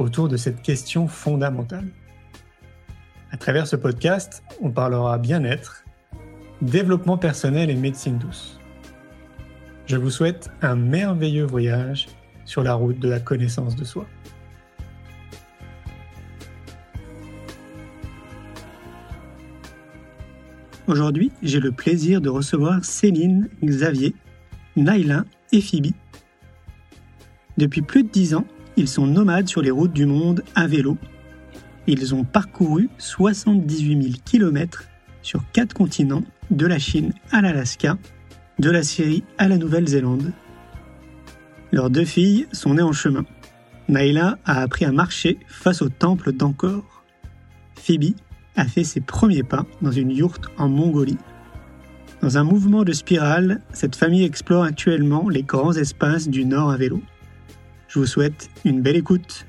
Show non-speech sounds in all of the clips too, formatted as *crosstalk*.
autour de cette question fondamentale. À travers ce podcast, on parlera bien-être, développement personnel et médecine douce. Je vous souhaite un merveilleux voyage sur la route de la connaissance de soi. Aujourd'hui, j'ai le plaisir de recevoir Céline, Xavier, Naila et Phoebe. Depuis plus de dix ans, ils sont nomades sur les routes du monde à vélo. Ils ont parcouru 78 000 km sur quatre continents, de la Chine à l'Alaska, de la Syrie à la Nouvelle-Zélande. Leurs deux filles sont nées en chemin. Naila a appris à marcher face au temple d'Angkor. Phoebe a fait ses premiers pas dans une yourte en Mongolie. Dans un mouvement de spirale, cette famille explore actuellement les grands espaces du Nord à vélo. Je vous souhaite une belle écoute.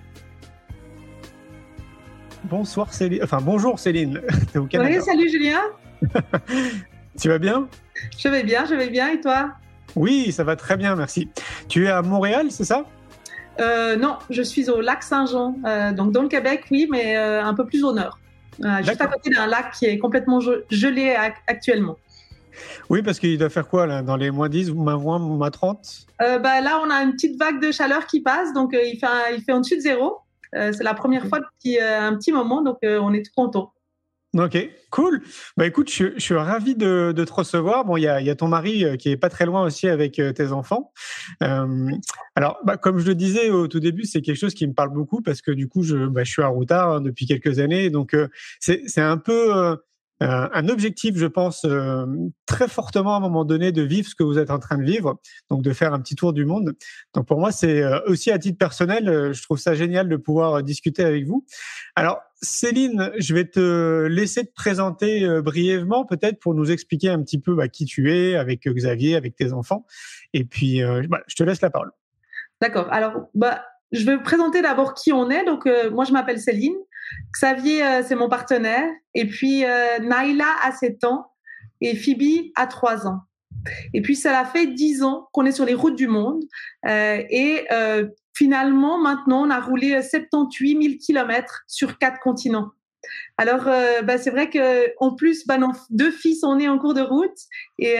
Bonsoir Céline, enfin bonjour Céline, *laughs* au Canada. Oui, salut Julien. *laughs* tu vas bien? Je vais bien, je vais bien et toi? Oui, ça va très bien, merci. Tu es à Montréal, c'est ça? Euh, Non, je suis au lac Saint-Jean, euh, donc dans le Québec, oui, mais euh, un peu plus au nord, juste à côté d'un lac qui est complètement gelé actuellement. Oui, parce qu'il doit faire quoi là Dans les moins 10, moins 20, moins 30 euh, bah, Là, on a une petite vague de chaleur qui passe, donc euh, il, fait il fait au-dessus de zéro. Euh, c'est la première fois depuis un petit moment, donc on est tout content. Ok, cool. Bah écoute, je, suis ravi de, te recevoir. Bon, il y a, ton mari qui est pas très loin aussi avec tes enfants. alors, bah, comme je le disais au tout début, c'est quelque chose qui me parle beaucoup parce que du coup, je, bah, je suis à Routard hein, depuis quelques années, donc c'est un peu euh, un objectif, je pense, euh, très fortement à un moment donné de vivre ce que vous êtes en train de vivre, donc de faire un petit tour du monde. Donc pour moi, c'est euh, aussi à titre personnel, je trouve ça génial de pouvoir discuter avec vous. Alors Céline, je vais te laisser te présenter brièvement, peut-être pour nous expliquer un petit peu bah, qui tu es avec Xavier, avec tes enfants, et puis bah, je te laisse la parole. D'accord. Alors, bah, je vais vous présenter d'abord qui on est. Donc, moi, je m'appelle Céline. Xavier, euh, c'est mon partenaire. Et puis, euh, Naila a 7 ans et Phoebe a 3 ans. Et puis, ça fait 10 ans qu'on est sur les routes du monde. Euh, et finalement, maintenant, on a roulé 78 000 kilomètres sur quatre continents. Alors, bah, c'est vrai que en plus, bah, deux filles sont nées en cours de route. Et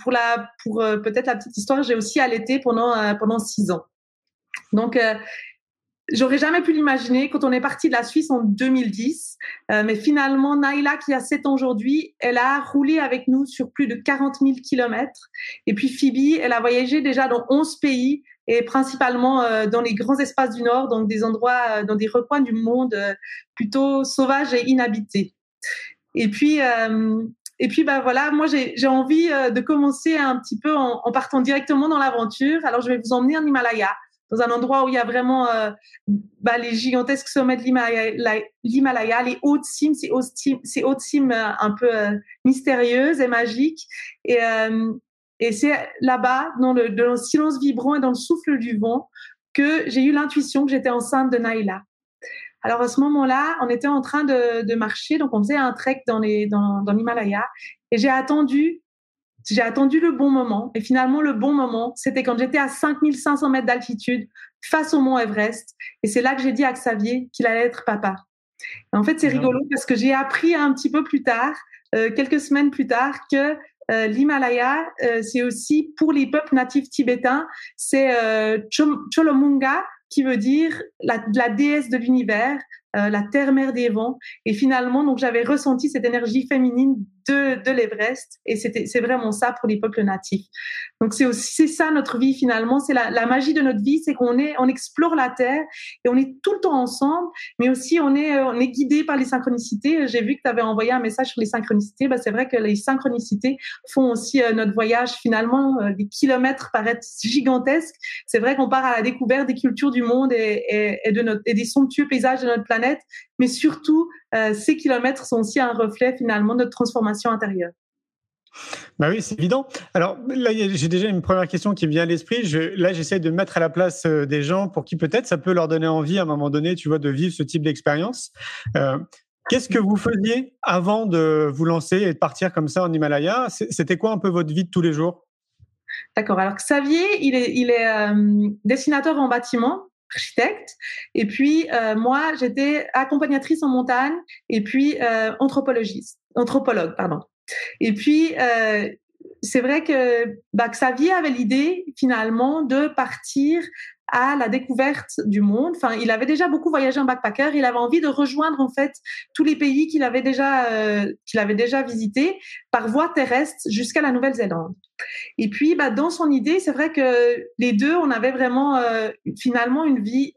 pour la, pour peut-être la petite histoire, j'ai aussi allaité pendant pendant six ans. Donc, J'aurais jamais pu l'imaginer quand on est parti de la Suisse en 2010. Euh, mais finalement, Naila, qui a 7 ans aujourd'hui, elle a roulé avec nous sur plus de 40 000 kilomètres. Et puis Phoebe, elle a voyagé déjà dans 11 pays et principalement euh, dans les grands espaces du Nord, donc des endroits, euh, dans des recoins du monde euh, plutôt sauvages et inhabités. Et puis, et puis, bah voilà, moi j'ai envie de commencer un petit peu en, en partant directement dans l'aventure. Alors, je vais vous emmener en Himalaya dans un endroit où il y a vraiment euh, bah, les gigantesques sommets de l'Himalaya, les hautes cimes, ces hautes cimes, euh, un peu euh, mystérieuses et magiques. Et, c'est là-bas, dans le, silence vibrant et dans le souffle du vent, que j'ai eu l'intuition que j'étais enceinte de Naïla. Alors à ce moment-là, on était en train de, marcher, donc on faisait un trek dans l'Himalaya, et j'ai attendu j'ai attendu le bon moment. Et finalement, le bon moment, c'était quand j'étais à 5500 mètres d'altitude face au mont Everest. Et c'est là que j'ai dit à Xavier qu'il allait être papa. en fait, c'est rigolo parce que j'ai appris un petit peu plus tard, euh, quelques semaines plus tard, que euh, l'Himalaya, euh, c'est aussi pour les peuples natifs tibétains, c'est Cholomunga qui veut dire la, la déesse de l'univers. la terre-mère des vents. Et finalement, donc j'avais ressenti cette énergie féminine de, de l'Everest. Et c'est vraiment ça pour les peuples natifs. Donc c'est aussi ça notre vie finalement. C'est la, la magie de notre vie, c'est qu'on est, on explore la terre et on est tout le temps ensemble, mais aussi on est, on est guidé par les synchronicités. J'ai vu que tu avais envoyé un message sur les synchronicités. Bah, c'est vrai que les synchronicités font aussi euh, notre voyage finalement. Euh, des kilomètres paraissent gigantesques. C'est vrai qu'on part à la découverte des cultures du monde et, et, et de notre, et des somptueux paysages de notre planète, mais surtout ces kilomètres sont aussi un reflet finalement de notre transformation intérieure. Bah oui, c'est évident. Alors là, j'ai déjà une première question qui me vient à l'esprit. Je, là, j'essaie de me mettre à la place euh, des gens pour qui peut-être ça peut leur donner envie à un moment donné, tu vois, de vivre ce type d'expérience. Euh, Qu'est-ce que vous faisiez avant de vous lancer et de partir comme ça en Himalaya? C'était quoi un peu votre vie de tous les jours? D'accord. Alors Xavier, il est, il est euh, dessinateur en bâtiment, architecte. Et puis euh, moi, j'étais accompagnatrice en montagne et puis euh, anthropologiste, anthropologue, pardon. Et puis euh, c'est vrai que Xavier avait l'idée finalement de partir à la découverte du monde. Enfin, il avait déjà beaucoup voyagé en backpacker. Il avait envie de rejoindre en fait tous les pays qu'il avait déjà euh, qu'il avait déjà visités par voie terrestre jusqu'à la Nouvelle-Zélande. Et puis, bah, dans son idée, c'est vrai que les deux, on avait vraiment euh, finalement une vie.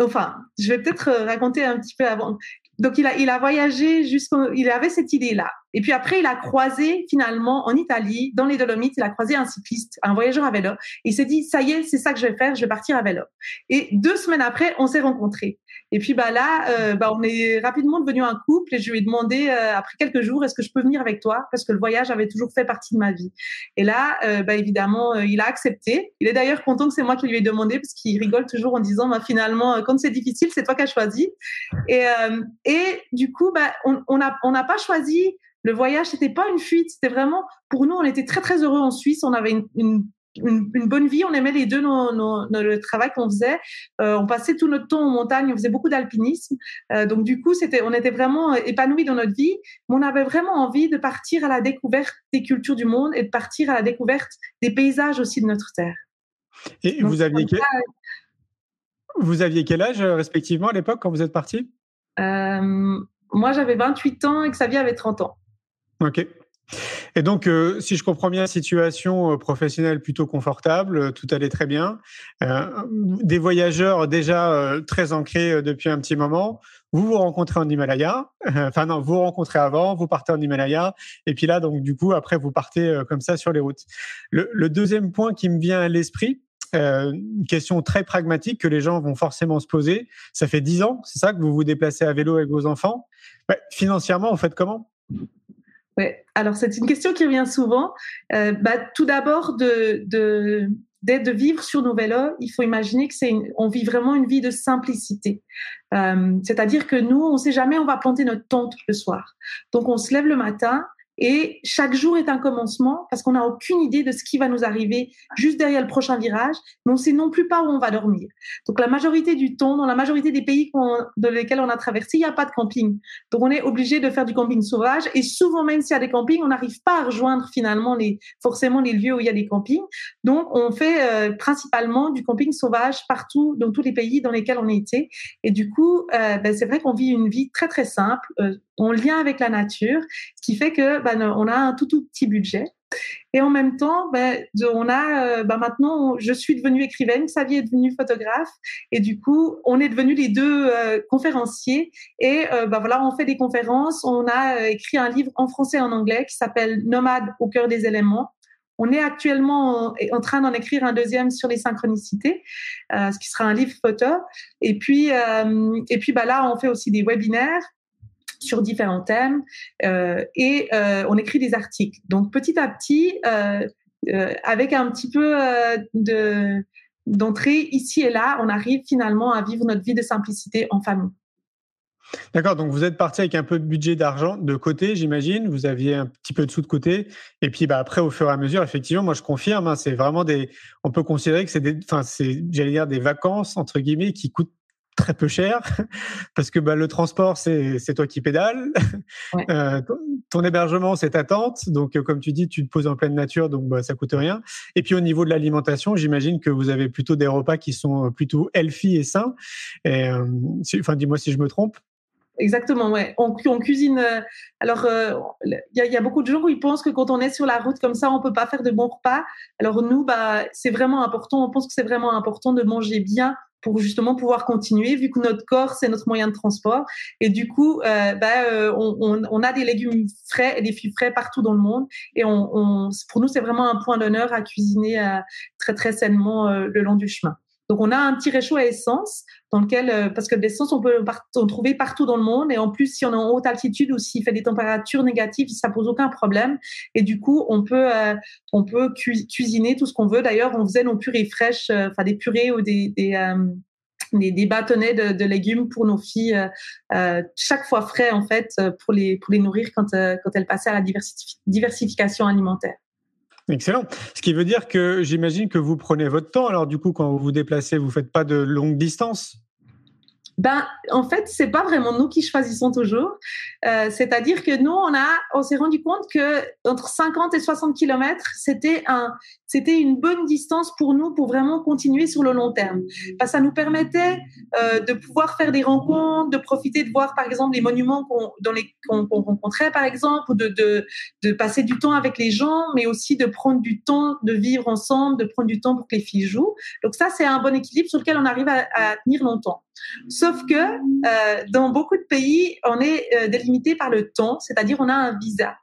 Enfin, je vais peut-être raconter un petit peu avant. Donc, il a, il a voyagé jusqu'au, il avait cette idée-là. Et puis après, il a croisé finalement en Italie, dans les Dolomites, il a croisé un cycliste, un voyageur à vélo. Il s'est dit, ça y est, c'est ça que je vais faire, je vais partir à vélo. Et deux semaines après, on s'est rencontrés. Et puis bah là, euh, bah, on est rapidement devenu un couple et je lui ai demandé euh, après quelques jours, est-ce que je peux venir avec toi? Parce que le voyage avait toujours fait partie de ma vie. Et là, euh, bah, évidemment, euh, il a accepté. Il est d'ailleurs content que c'est moi qui lui ai demandé parce qu'il rigole toujours en disant, bah, finalement, quand c'est difficile, c'est toi qui as choisi. Et, et du coup, bah, on n'a on on pas choisi le voyage, c'était pas une fuite, c'était vraiment pour nous, on était très très heureux en Suisse, on avait une, une, une, bonne vie, on aimait les deux nos, nos, le travail qu'on faisait, euh, on passait tout notre temps en montagne, on faisait beaucoup d'alpinisme, euh, donc du coup c'était, on était vraiment épanouis dans notre vie, mais on avait vraiment envie de partir à la découverte des cultures du monde et de partir à la découverte des paysages aussi de notre terre. Et donc, vous aviez quel... vous aviez quel âge euh, respectivement à l'époque quand vous êtes parti? euh, Moi j'avais 28 ans et Xavier avait 30 ans. Ok. Et donc, euh, si je comprends bien, situation euh, professionnelle plutôt confortable, euh, tout allait très bien. Euh, des voyageurs déjà euh, très ancrés euh, depuis un petit moment. Vous vous rencontrez en Himalaya. *laughs* Enfin non, vous vous rencontrez avant, vous partez en Himalaya. Et puis là, donc du coup, après, vous partez comme ça sur les routes. Le, deuxième point qui me vient à l'esprit, une question très pragmatique que les gens vont forcément se poser. Ça fait dix ans, c'est ça, que vous vous déplacez à vélo avec vos enfants. Financièrement, vous faites comment? Ouais. Alors c'est une question qui revient souvent. Euh, bah, tout d'abord de, de de vivre sur nos vélos, il faut imaginer que c'est on vit vraiment une vie de simplicité. Euh, C'est-à-dire que nous, on ne sait jamais on va planter notre tente le soir. Donc on se lève le matin, et chaque jour est un commencement parce qu'on n'a aucune idée de ce qui va nous arriver juste derrière le prochain virage, mais on sait non plus pas où on va dormir. Donc la majorité du temps, dans la majorité des pays de lesquels on a traversé, il n'y a pas de camping. Donc on est obligé de faire du camping sauvage et souvent même s'il y a des campings, on n'arrive pas à rejoindre finalement les, forcément les lieux où il y a des campings. Donc on fait euh, principalement du camping sauvage partout dans tous les pays dans lesquels on a été. Et du coup, euh, ben, c'est vrai qu'on vit une vie très très simple, euh, en lien avec la nature, ce qui fait que on a un tout tout petit budget. Et en même temps, ben, on a, ben maintenant, je suis devenue écrivaine, Xavier est devenu photographe, et du coup, on est devenus les deux euh, conférenciers. Et euh, ben voilà, on fait des conférences. On a euh, écrit un livre en français et en anglais qui s'appelle Nomade au cœur des éléments. On est actuellement en, train d'en écrire un deuxième sur les synchronicités, euh, ce qui sera un livre photo. Et puis, euh, et puis, là, on fait aussi des webinaires sur différents thèmes euh, et euh, on écrit des articles. Donc petit à petit, euh, avec un petit peu de d'entrée ici et là, on arrive finalement à vivre notre vie de simplicité en famille. D'accord, donc vous êtes parti avec un peu de budget d'argent de côté, j'imagine. Vous aviez un petit peu de sous de côté, et puis bah après, au fur et à mesure, effectivement, moi je confirme, hein, c'est vraiment des. On peut considérer que c'est des, enfin c'est, j'allais dire des vacances entre guillemets qui coûtent très peu cher parce que bah, le transport c'est c'est toi qui pédales, *laughs* euh, ton hébergement c'est ta tente. Donc euh, comme tu dis tu te poses en pleine nature donc bah, ça coûte rien. Et puis au niveau de l'alimentation j'imagine que vous avez plutôt des repas qui sont plutôt healthy et sains. Et enfin dis-moi si je me trompe. Exactement, ouais. On, cuisine. Euh, alors, euh, il y, a, y, a beaucoup de gens où ils pensent que quand on est sur la route comme ça, on peut pas faire de bons repas. Alors nous, bah, c'est vraiment important. On pense que c'est vraiment important de manger bien pour justement pouvoir continuer, vu que notre corps c'est notre moyen de transport. Et du coup, euh, bah, euh, on, on, on, a des légumes frais et des fruits frais partout dans le monde. Et on, pour nous, c'est vraiment un point d'honneur à cuisiner très très sainement le long du chemin. Donc on a un petit réchaud à essence dans lequel, euh, parce que l'essence on peut en trouver partout dans le monde et en plus si on est en haute altitude ou s'il fait des températures négatives, ça pose aucun problème et du coup on peut euh, on peut cuisiner tout ce qu'on veut. D'ailleurs on faisait nos purées fraîches, euh, enfin des purées ou des, des des, bâtonnets de, légumes pour nos filles, chaque fois frais en fait, pour les, pour les nourrir quand, quand elles passaient à la diversification alimentaire. Excellent. Ce qui veut dire que j'imagine que vous prenez votre temps. Alors du coup, quand vous vous déplacez, vous faites pas de longues distances ben, en fait, c'est pas vraiment nous qui choisissons toujours. Euh, C'est-à-dire que nous, on a, on s'est rendu compte que entre 50 et 60 kilomètres, c'était un, c'était une bonne distance pour nous pour vraiment continuer sur le long terme. Que ça nous permettait euh, de pouvoir faire des rencontres, de profiter de voir, par exemple, les monuments qu'on, dans les, qu'on, rencontrait, par exemple, ou de, de, de passer du temps avec les gens, mais aussi de prendre du temps de vivre ensemble, de prendre du temps pour que les filles jouent. Donc ça, c'est un bon équilibre sur lequel on arrive à, à tenir longtemps. Sauf que euh, dans beaucoup de pays, on est euh, délimité par le temps, c'est-à-dire on a un visa.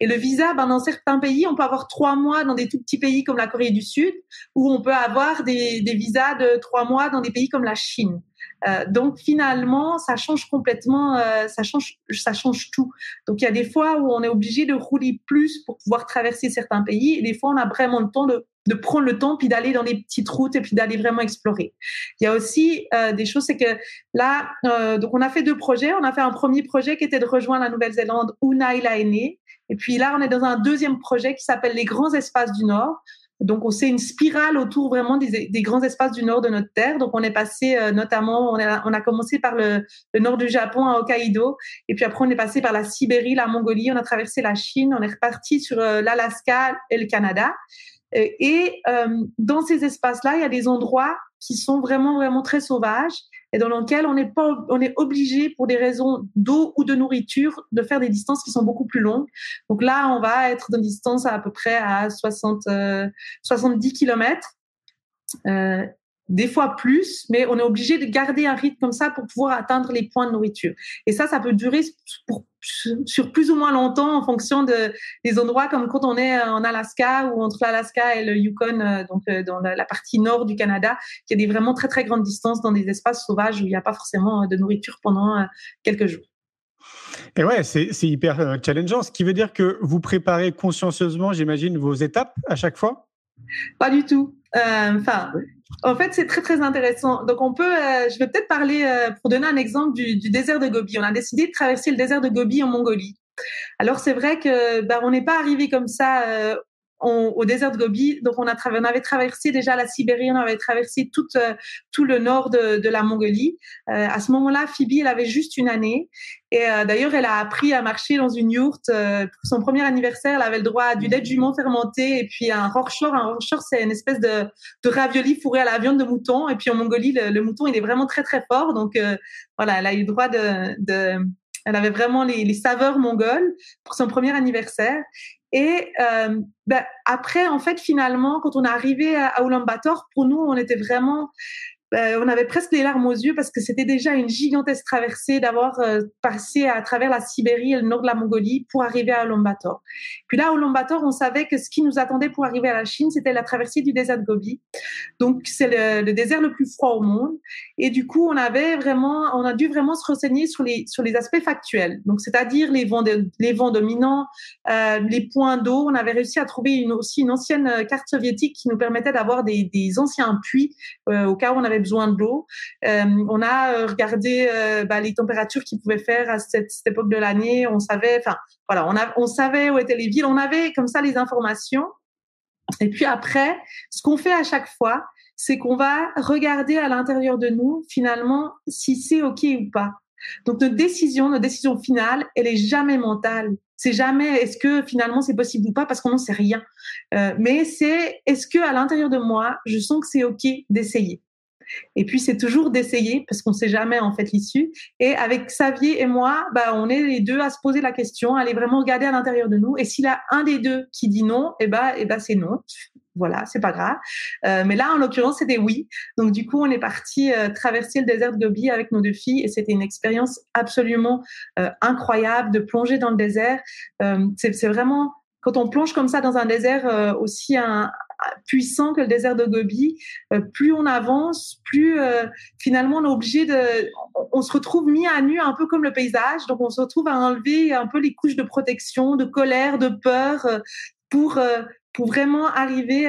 Et le visa, ben, dans certains pays, on peut avoir trois mois dans des tout petits pays comme la Corée du Sud, ou on peut avoir des, des visas de trois mois dans des pays comme la Chine. Euh, donc finalement, ça change complètement, euh, ça change, ça change tout. Donc il y a des fois où on est obligé de rouler plus pour pouvoir traverser certains pays, et des fois on a vraiment le temps de de prendre le temps puis d'aller dans les petites routes et puis d'aller vraiment explorer. Il y a aussi euh, des choses, c'est que là, euh, donc on a fait deux projets. On a fait un premier projet qui était de rejoindre la Nouvelle-Zélande où Naila est née. Et puis là, on est dans un deuxième projet qui s'appelle les grands espaces du Nord. Donc, on sait une spirale autour vraiment des, grands espaces du nord de notre terre. Donc, on est passé euh, notamment, on a, on a commencé par le, le, nord du Japon à Hokkaido, et puis après on est passé par la Sibérie, la Mongolie, on a traversé la Chine, on est reparti sur euh, l'Alaska et le Canada. Euh, et euh, dans ces espaces-là, il y a des endroits qui sont vraiment, vraiment très sauvages et dans lesquels on est, pas, on est obligé, pour des raisons d'eau ou de nourriture, de faire des distances qui sont beaucoup plus longues. Donc là, on va être dans une distance à, peu près à 60, 70 km. Euh, des fois plus, mais on est obligé de garder un rythme comme ça pour pouvoir atteindre les points de nourriture. Et ça, ça peut durer pour, sur plus ou moins longtemps en fonction de, des endroits, comme quand on est en Alaska ou entre l'Alaska et le Yukon, euh, donc euh, dans la, partie nord du Canada, y a des vraiment très très grandes distances dans des espaces sauvages où il n'y a pas forcément euh, de nourriture pendant quelques jours. Et ouais, c'est hyper challengeant, ce qui veut dire que vous préparez consciencieusement, j'imagine, vos étapes à chaque fois? Pas du tout. Enfin, en fait, c'est très très intéressant. Donc, on peut, euh, je vais peut-être parler euh, pour donner un exemple du, du, désert de Gobi. On a décidé de traverser le désert de Gobi en Mongolie. Alors, c'est vrai que bah, on n'est pas arrivé comme ça euh, au désert de Gobi. Donc, on, a on avait traversé déjà la Sibérie, on avait traversé tout, euh, tout le nord de, de la Mongolie. Euh, à ce moment-là, Phoebe, elle avait juste une année. Et euh, d'ailleurs, elle a appris à marcher dans une yourte. pour son premier anniversaire, elle avait le droit à du lait de jument fermenté et puis un rorschach. Un rorschach, c'est une espèce de, de ravioli fourré à la viande de mouton. Et puis en Mongolie, le, mouton, il est vraiment très, très fort. Donc, voilà, elle a eu le droit de, de elle avait vraiment les, les, saveurs mongoles pour son premier anniversaire. Et euh, ben, après, en fait, finalement, quand on est arrivé à, à Ulaanbaatar, pour nous, on était vraiment euh, on avait presque les larmes aux yeux parce que c'était déjà une gigantesque traversée d'avoir euh, passé à travers la Sibérie et le nord de la Mongolie pour arriver à Ulaanbaatar. Puis là, à Ulaanbaatar, on savait que ce qui nous attendait pour arriver à la Chine, c'était la traversée du désert Gobi. Donc, c'est le, désert le plus froid au monde. Et du coup, on avait vraiment, on a dû vraiment se renseigner sur les, sur les aspects factuels. Donc, c'est-à-dire les vents, les vents dominants, euh, les points d'eau. On avait réussi à trouver aussi une ancienne carte soviétique qui nous permettait d'avoir des anciens puits au cas où on avait besoin de l'eau. Euh, on a euh, regardé euh, bah, les températures qu'ils pouvaient faire à cette, époque de l'année. On savait, enfin voilà, on, savait où étaient les villes. On avait comme ça les informations. Et puis après, ce qu'on fait à chaque fois, c'est qu'on va regarder à l'intérieur de nous, finalement, si c'est OK ou pas. Donc, notre décision, notre décision finale, elle est jamais mentale. C'est jamais est-ce que finalement c'est possible ou pas parce qu'on n'en sait rien. Mais c'est est-ce que à l'intérieur de moi, je sens que c'est OK d'essayer? Et puis c'est toujours d'essayer parce qu'on sait jamais en fait l'issue. Et avec Xavier et moi, bah on est les deux à se poser la question, à aller vraiment regarder à l'intérieur de nous. Et s'il y a un des deux qui dit non, et eh ben et ben c'est non. Voilà, c'est pas grave. Euh, mais là, en l'occurrence, c'était oui. Donc du coup, on est parti euh, traverser le désert de Gobi avec nos deux filles et c'était une expérience absolument euh, incroyable de plonger dans le désert. C'est vraiment quand on plonge comme ça dans un désert aussi un, puissant que le désert de Gobi, euh, plus on avance, plus euh, finalement on est obligé de, on, se retrouve mis à nu un peu comme le paysage, donc on se retrouve à enlever un peu les couches de protection, de colère, de peur pour pour vraiment arriver,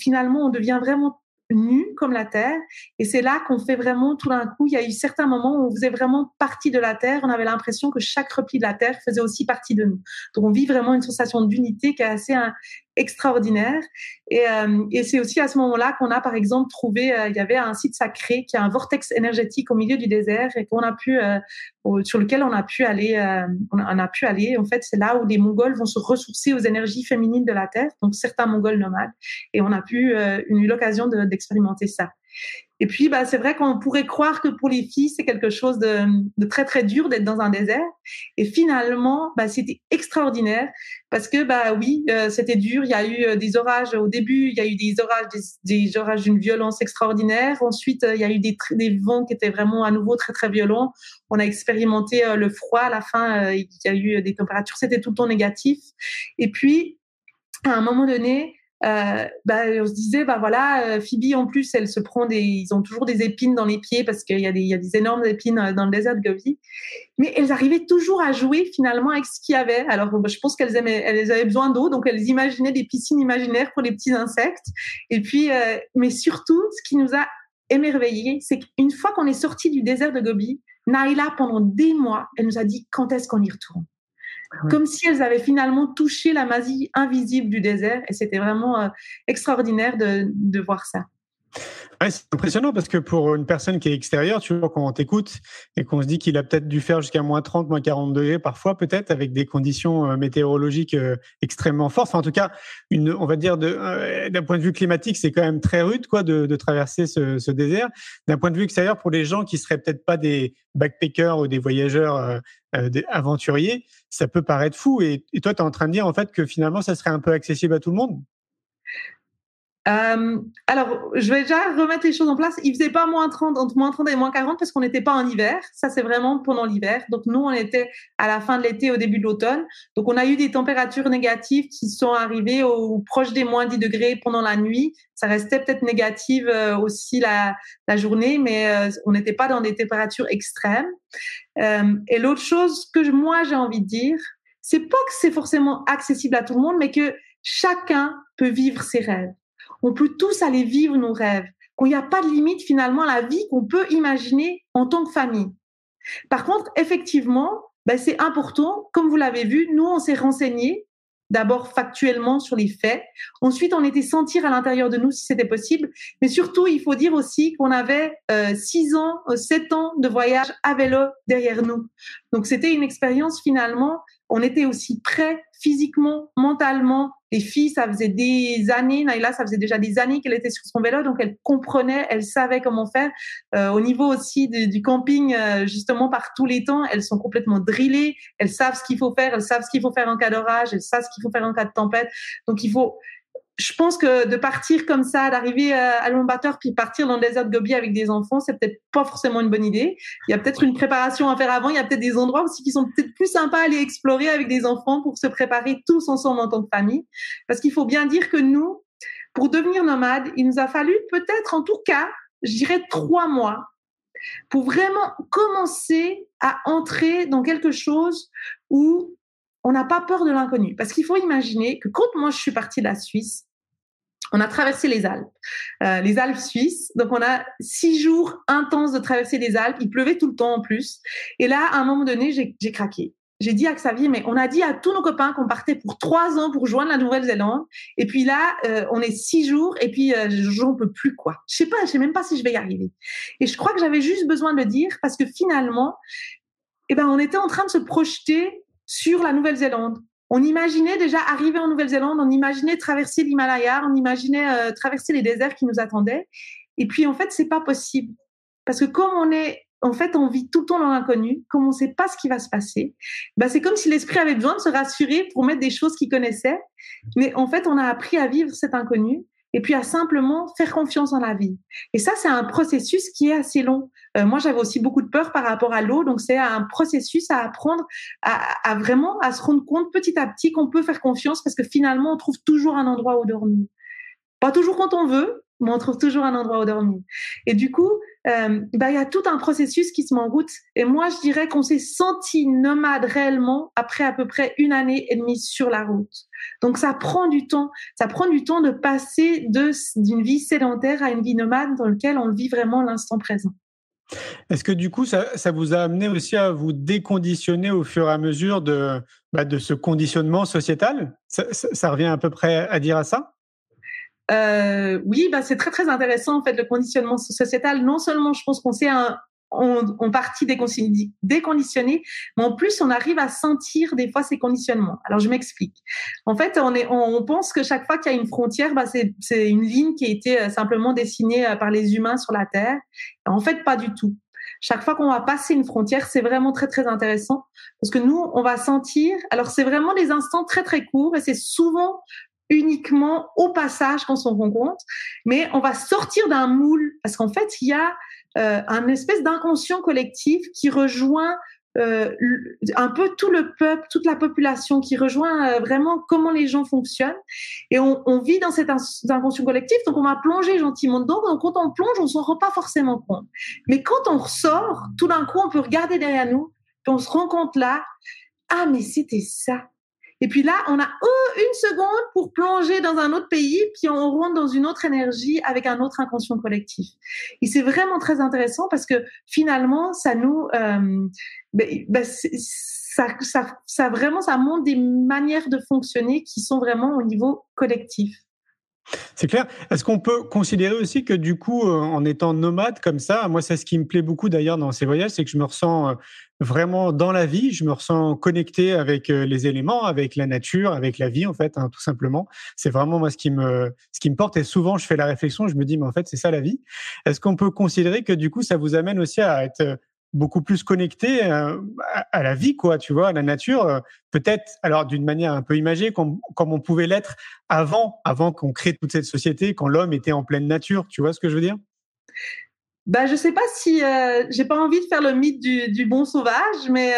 finalement on devient vraiment nu comme la terre. Et c'est là qu'on fait vraiment tout d'un coup, il y a eu certains moments où on faisait vraiment partie de la terre. On avait l'impression que chaque repli de la terre faisait aussi partie de nous. Donc on vit vraiment une sensation d'unité qui est assez extraordinaire. Et, euh, et c'est aussi à ce moment-là qu'on a, par exemple, trouvé, euh, il y avait un site sacré qui a un vortex énergétique au milieu du désert et qu'on a pu, euh, sur lequel on a pu aller, on a, pu aller. En fait, c'est là où les Mongols vont se ressourcer aux énergies féminines de la terre, donc certains Mongols nomades, et on a pu eu l'occasion d'expérimenter ça. Et puis, bah, c'est vrai qu'on pourrait croire que pour les filles, c'est quelque chose de, de, très très dur d'être dans un désert. Et finalement, bah, c'était extraordinaire parce que bah oui, euh, c'était dur. Il y a eu euh, des orages au début. Il y a eu des orages, des, des orages d'une violence extraordinaire. Ensuite, euh, il y a eu des, des, vents qui étaient vraiment à nouveau très très violents. On a expérimenté le froid à la fin. il y a eu des températures. C'était tout le temps négatif. Et puis, à un moment donné, euh, bah, on se disait, bah voilà, euh, Phoebe en plus, elle se prend des, ils ont toujours des épines dans les pieds parce qu'il y a des, y a des énormes épines euh, dans le désert de Gobi. Mais elles arrivaient toujours à jouer finalement avec ce qu'il y avait. Alors, je pense qu'elles elles avaient besoin d'eau, donc elles imaginaient des piscines imaginaires pour les petits insectes. Et puis, euh, mais surtout, ce qui nous a émerveillés, c'est qu'une fois qu'on est sorti du désert de Gobi, Naila, pendant des mois, elle nous a dit quand est-ce qu'on y retourne? Comme si elles avaient finalement touché la magie invisible du désert. Et c'était vraiment euh, extraordinaire de, de voir ça c'est impressionnant parce que pour une personne qui est extérieure, tu vois, quand on t'écoute et qu'on se dit qu'il a peut-être dû faire jusqu'à moins 30, moins 40 degrés parfois, peut-être avec des conditions euh, météorologiques euh, extrêmement fortes. Enfin, en tout cas, une, on va dire d'un point de vue climatique, c'est quand même très rude, quoi, de, de traverser ce, ce désert. D'un point de vue extérieur, pour les gens qui seraient peut-être pas des backpackers ou des voyageurs des aventuriers, ça peut paraître fou. Et, et toi, tu es en train de dire en fait que finalement, ça serait un peu accessible à tout le monde? Euh, alors, je vais déjà remettre les choses en place. Il faisait pas moins 30, entre moins 30 et moins 40 parce qu'on n'était pas en hiver. Ça, c'est vraiment pendant l'hiver. Donc, nous, on était à la fin de l'été, au début de l'automne. Donc, on a eu des températures négatives qui sont arrivées au, proche des moins 10 degrés pendant la nuit. Ça restait peut-être négative euh, aussi la, journée, mais euh, on n'était pas dans des températures extrêmes. Euh, et l'autre chose que moi, j'ai envie de dire, c'est pas que c'est forcément accessible à tout le monde, mais que chacun peut vivre ses rêves on peut tous aller vivre nos rêves, qu'il n'y a pas de limite finalement à la vie qu'on peut imaginer en tant que famille. Par contre, effectivement, ben, c'est important, comme vous l'avez vu, nous, on s'est renseigné d'abord factuellement sur les faits. Ensuite, on était sentir à l'intérieur de nous si c'était possible. Mais surtout, il faut dire aussi qu'on avait euh, six ans, euh, sept ans de voyage à vélo derrière nous. Donc, c'était une expérience finalement. On était aussi prêts physiquement, mentalement, les filles, ça faisait des années, Naïla, ça faisait déjà des années qu'elle était sur son vélo, donc elle comprenait, elle savait comment faire. Euh, au niveau aussi du camping, euh, justement, par tous les temps, elles sont complètement drillées, elles savent ce qu'il faut faire, elles savent ce qu'il faut faire en cas d'orage, elles savent ce qu'il faut faire en cas de tempête. Donc il faut, je pense que de partir comme ça, d'arriver euh, à Lombator puis partir dans le désert de Gobi avec des enfants, c'est peut-être pas forcément une bonne idée. Il y a peut-être une préparation à faire avant. Il y a peut-être des endroits aussi qui sont peut-être plus sympas à aller explorer avec des enfants pour se préparer tous ensemble en tant que famille. Parce qu'il faut bien dire que nous, pour devenir nomade, il nous a fallu peut-être en tout cas, je dirais trois mois pour vraiment commencer à entrer dans quelque chose où on n'a pas peur de l'inconnu. Parce qu'il faut imaginer que quand moi je suis partie de la Suisse, on a traversé les Alpes, euh, les Alpes suisses. Donc on a six jours intenses de traverser les Alpes. Il pleuvait tout le temps en plus. Et là, à un moment donné, j'ai craqué. j'ai dit à Xavier, mais on a dit à tous nos copains qu'on partait pour trois ans pour rejoindre la Nouvelle-Zélande. Et puis là, euh, on est six jours et puis euh, j'en peux plus quoi. Je sais pas, je sais même pas si je vais y arriver. Et je crois que j'avais juste besoin de le dire parce que finalement, eh ben, on était en train de se projeter sur la Nouvelle-Zélande. On imaginait déjà arriver en Nouvelle-Zélande, on imaginait traverser l'Himalaya, on imaginait euh, traverser les déserts qui nous attendaient. Et puis en fait, c'est pas possible parce que comme on est en fait, on vit tout le temps dans l'inconnu, comme on ne sait pas ce qui va se passer. Bah, c'est comme si l'esprit avait besoin de se rassurer pour mettre des choses qu'il connaissait. Mais en fait, on a appris à vivre cet inconnu et puis à simplement faire confiance en la vie. Et ça, c'est un processus qui est assez long. Euh, moi, j'avais aussi beaucoup de peur par rapport à l'eau, donc c'est un processus à apprendre à, vraiment à se rendre compte petit à petit qu'on peut faire confiance parce que finalement, on trouve toujours un endroit où dormir. Pas toujours quand on veut, mais on trouve toujours un endroit où dormir. Et du coup, euh, bah, il y a tout un processus qui se met en route. Et moi, je dirais qu'on s'est senti nomade réellement après à peu près une année et demie sur la route. Donc, ça prend du temps. Ça prend du temps de passer de, d'une vie sédentaire à une vie nomade dans laquelle on vit vraiment l'instant présent. Est-ce que du coup, ça, vous a amené aussi à vous déconditionner au fur et à mesure de, bah, de ce conditionnement sociétal? Ça revient à peu près à dire à ça? Euh, oui, bah, c'est très très intéressant en fait le conditionnement sociétal. Non seulement je pense qu'on sait un, on, partie déconditionné, mais en plus on arrive à sentir des fois ces conditionnements. Alors je m'explique. En fait, on, est, on, pense que chaque fois qu'il y a une frontière, bah, c'est une ligne qui a été euh, simplement dessinée euh, par les humains sur la Terre. En fait, pas du tout. Chaque fois qu'on va passer une frontière, c'est vraiment très très intéressant parce que nous, on va sentir. Alors c'est vraiment des instants très très courts et c'est souvent uniquement au passage qu'on s'en rend compte, mais on va sortir d'un moule parce qu'en fait, il y a euh, un espèce d'inconscient collectif qui rejoint euh, un peu tout le peuple, toute la population, qui rejoint euh, vraiment comment les gens fonctionnent. Et on, on vit dans cet inconscient collectif, donc on va plonger gentiment dedans. Donc quand on plonge, on s'en rend pas forcément compte. Mais quand on ressort, tout d'un coup, on peut regarder derrière nous, puis on se rend compte là, ah mais c'était ça. Et puis là, on a oh, une seconde pour plonger dans un autre pays, puis on rentre dans une autre énergie avec un autre inconscient collectif. Et c'est vraiment très intéressant parce que finalement, ça nous, euh, ben, ben, ça, ça, ça vraiment, ça montre des manières de fonctionner qui sont vraiment au niveau collectif. C'est clair. Est-ce qu'on peut considérer aussi que du coup, euh, en étant nomade comme ça, moi, c'est ce qui me plaît beaucoup d'ailleurs dans ces voyages, c'est que je me ressens euh, vraiment dans la vie, je me ressens connecté avec euh, les éléments, avec la nature, avec la vie en fait, hein, tout simplement. C'est vraiment moi ce qui me ce qui me porte. Et souvent, je fais la réflexion, je me dis, mais en fait, c'est ça la vie. Est-ce qu'on peut considérer que du coup, ça vous amène aussi à être beaucoup plus connecté euh, à, la vie, quoi, tu vois, à la nature. Euh, peut-être, alors d'une manière un peu imagée, comme, comme on pouvait l'être avant, avant qu'on crée toute cette société, quand l'homme était en pleine nature. Tu vois ce que je veux dire? Bah, je sais pas si euh, j'ai pas envie de faire le mythe du, bon sauvage, mais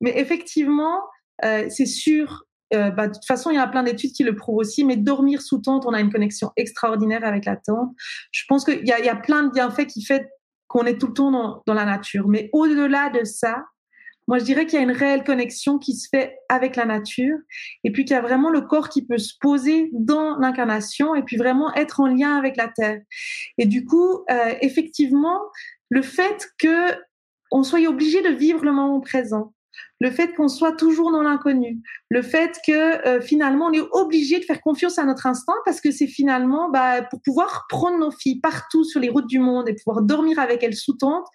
mais effectivement, c'est sûr. Bah, de toute façon, il y a plein d'études qui le prouvent aussi, mais dormir sous tente, on a une connexion extraordinaire avec la tente. Je pense qu'il y y a plein de bienfaits qui fait qu'on est tout le temps dans, la nature. Mais au-delà de ça, moi, je dirais qu'il y a une réelle connexion qui se fait avec la nature et puis qu'il y a vraiment le corps qui peut se poser dans l'incarnation et puis vraiment être en lien avec la terre. Et du coup, euh, effectivement, le fait que on soit obligé de vivre le moment présent, le fait qu'on soit toujours dans l'inconnu, le fait que euh, finalement on est obligé de faire confiance à notre instinct parce que c'est finalement bah, pour pouvoir prendre nos filles partout sur les routes du monde et pouvoir dormir avec elles sous tente.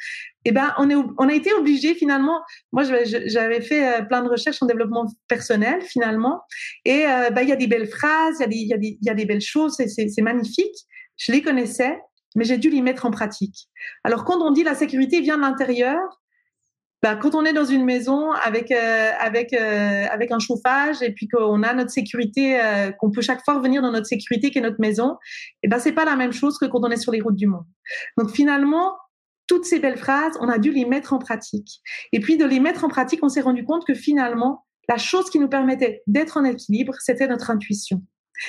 Eh ben, on, est, on a été obligé finalement. Moi, j'avais fait euh, plein de recherches en développement personnel finalement, et euh, bah, il y a des belles phrases, il y, y, y, a des belles choses, c'est magnifique. Je les connaissais, mais j'ai dû les mettre en pratique. Alors, quand on dit la sécurité vient de l'intérieur, bah, quand on est dans une maison avec euh, avec euh, avec un chauffage et puis qu'on a notre sécurité, euh, qu'on peut chaque fois revenir dans notre sécurité qui est notre maison, et ben c'est pas la même chose que quand on est sur les routes du monde. Donc finalement, toutes ces belles phrases, on a dû les mettre en pratique. Et puis de les mettre en pratique, on s'est rendu compte que finalement, la chose qui nous permettait d'être en équilibre, c'était notre intuition.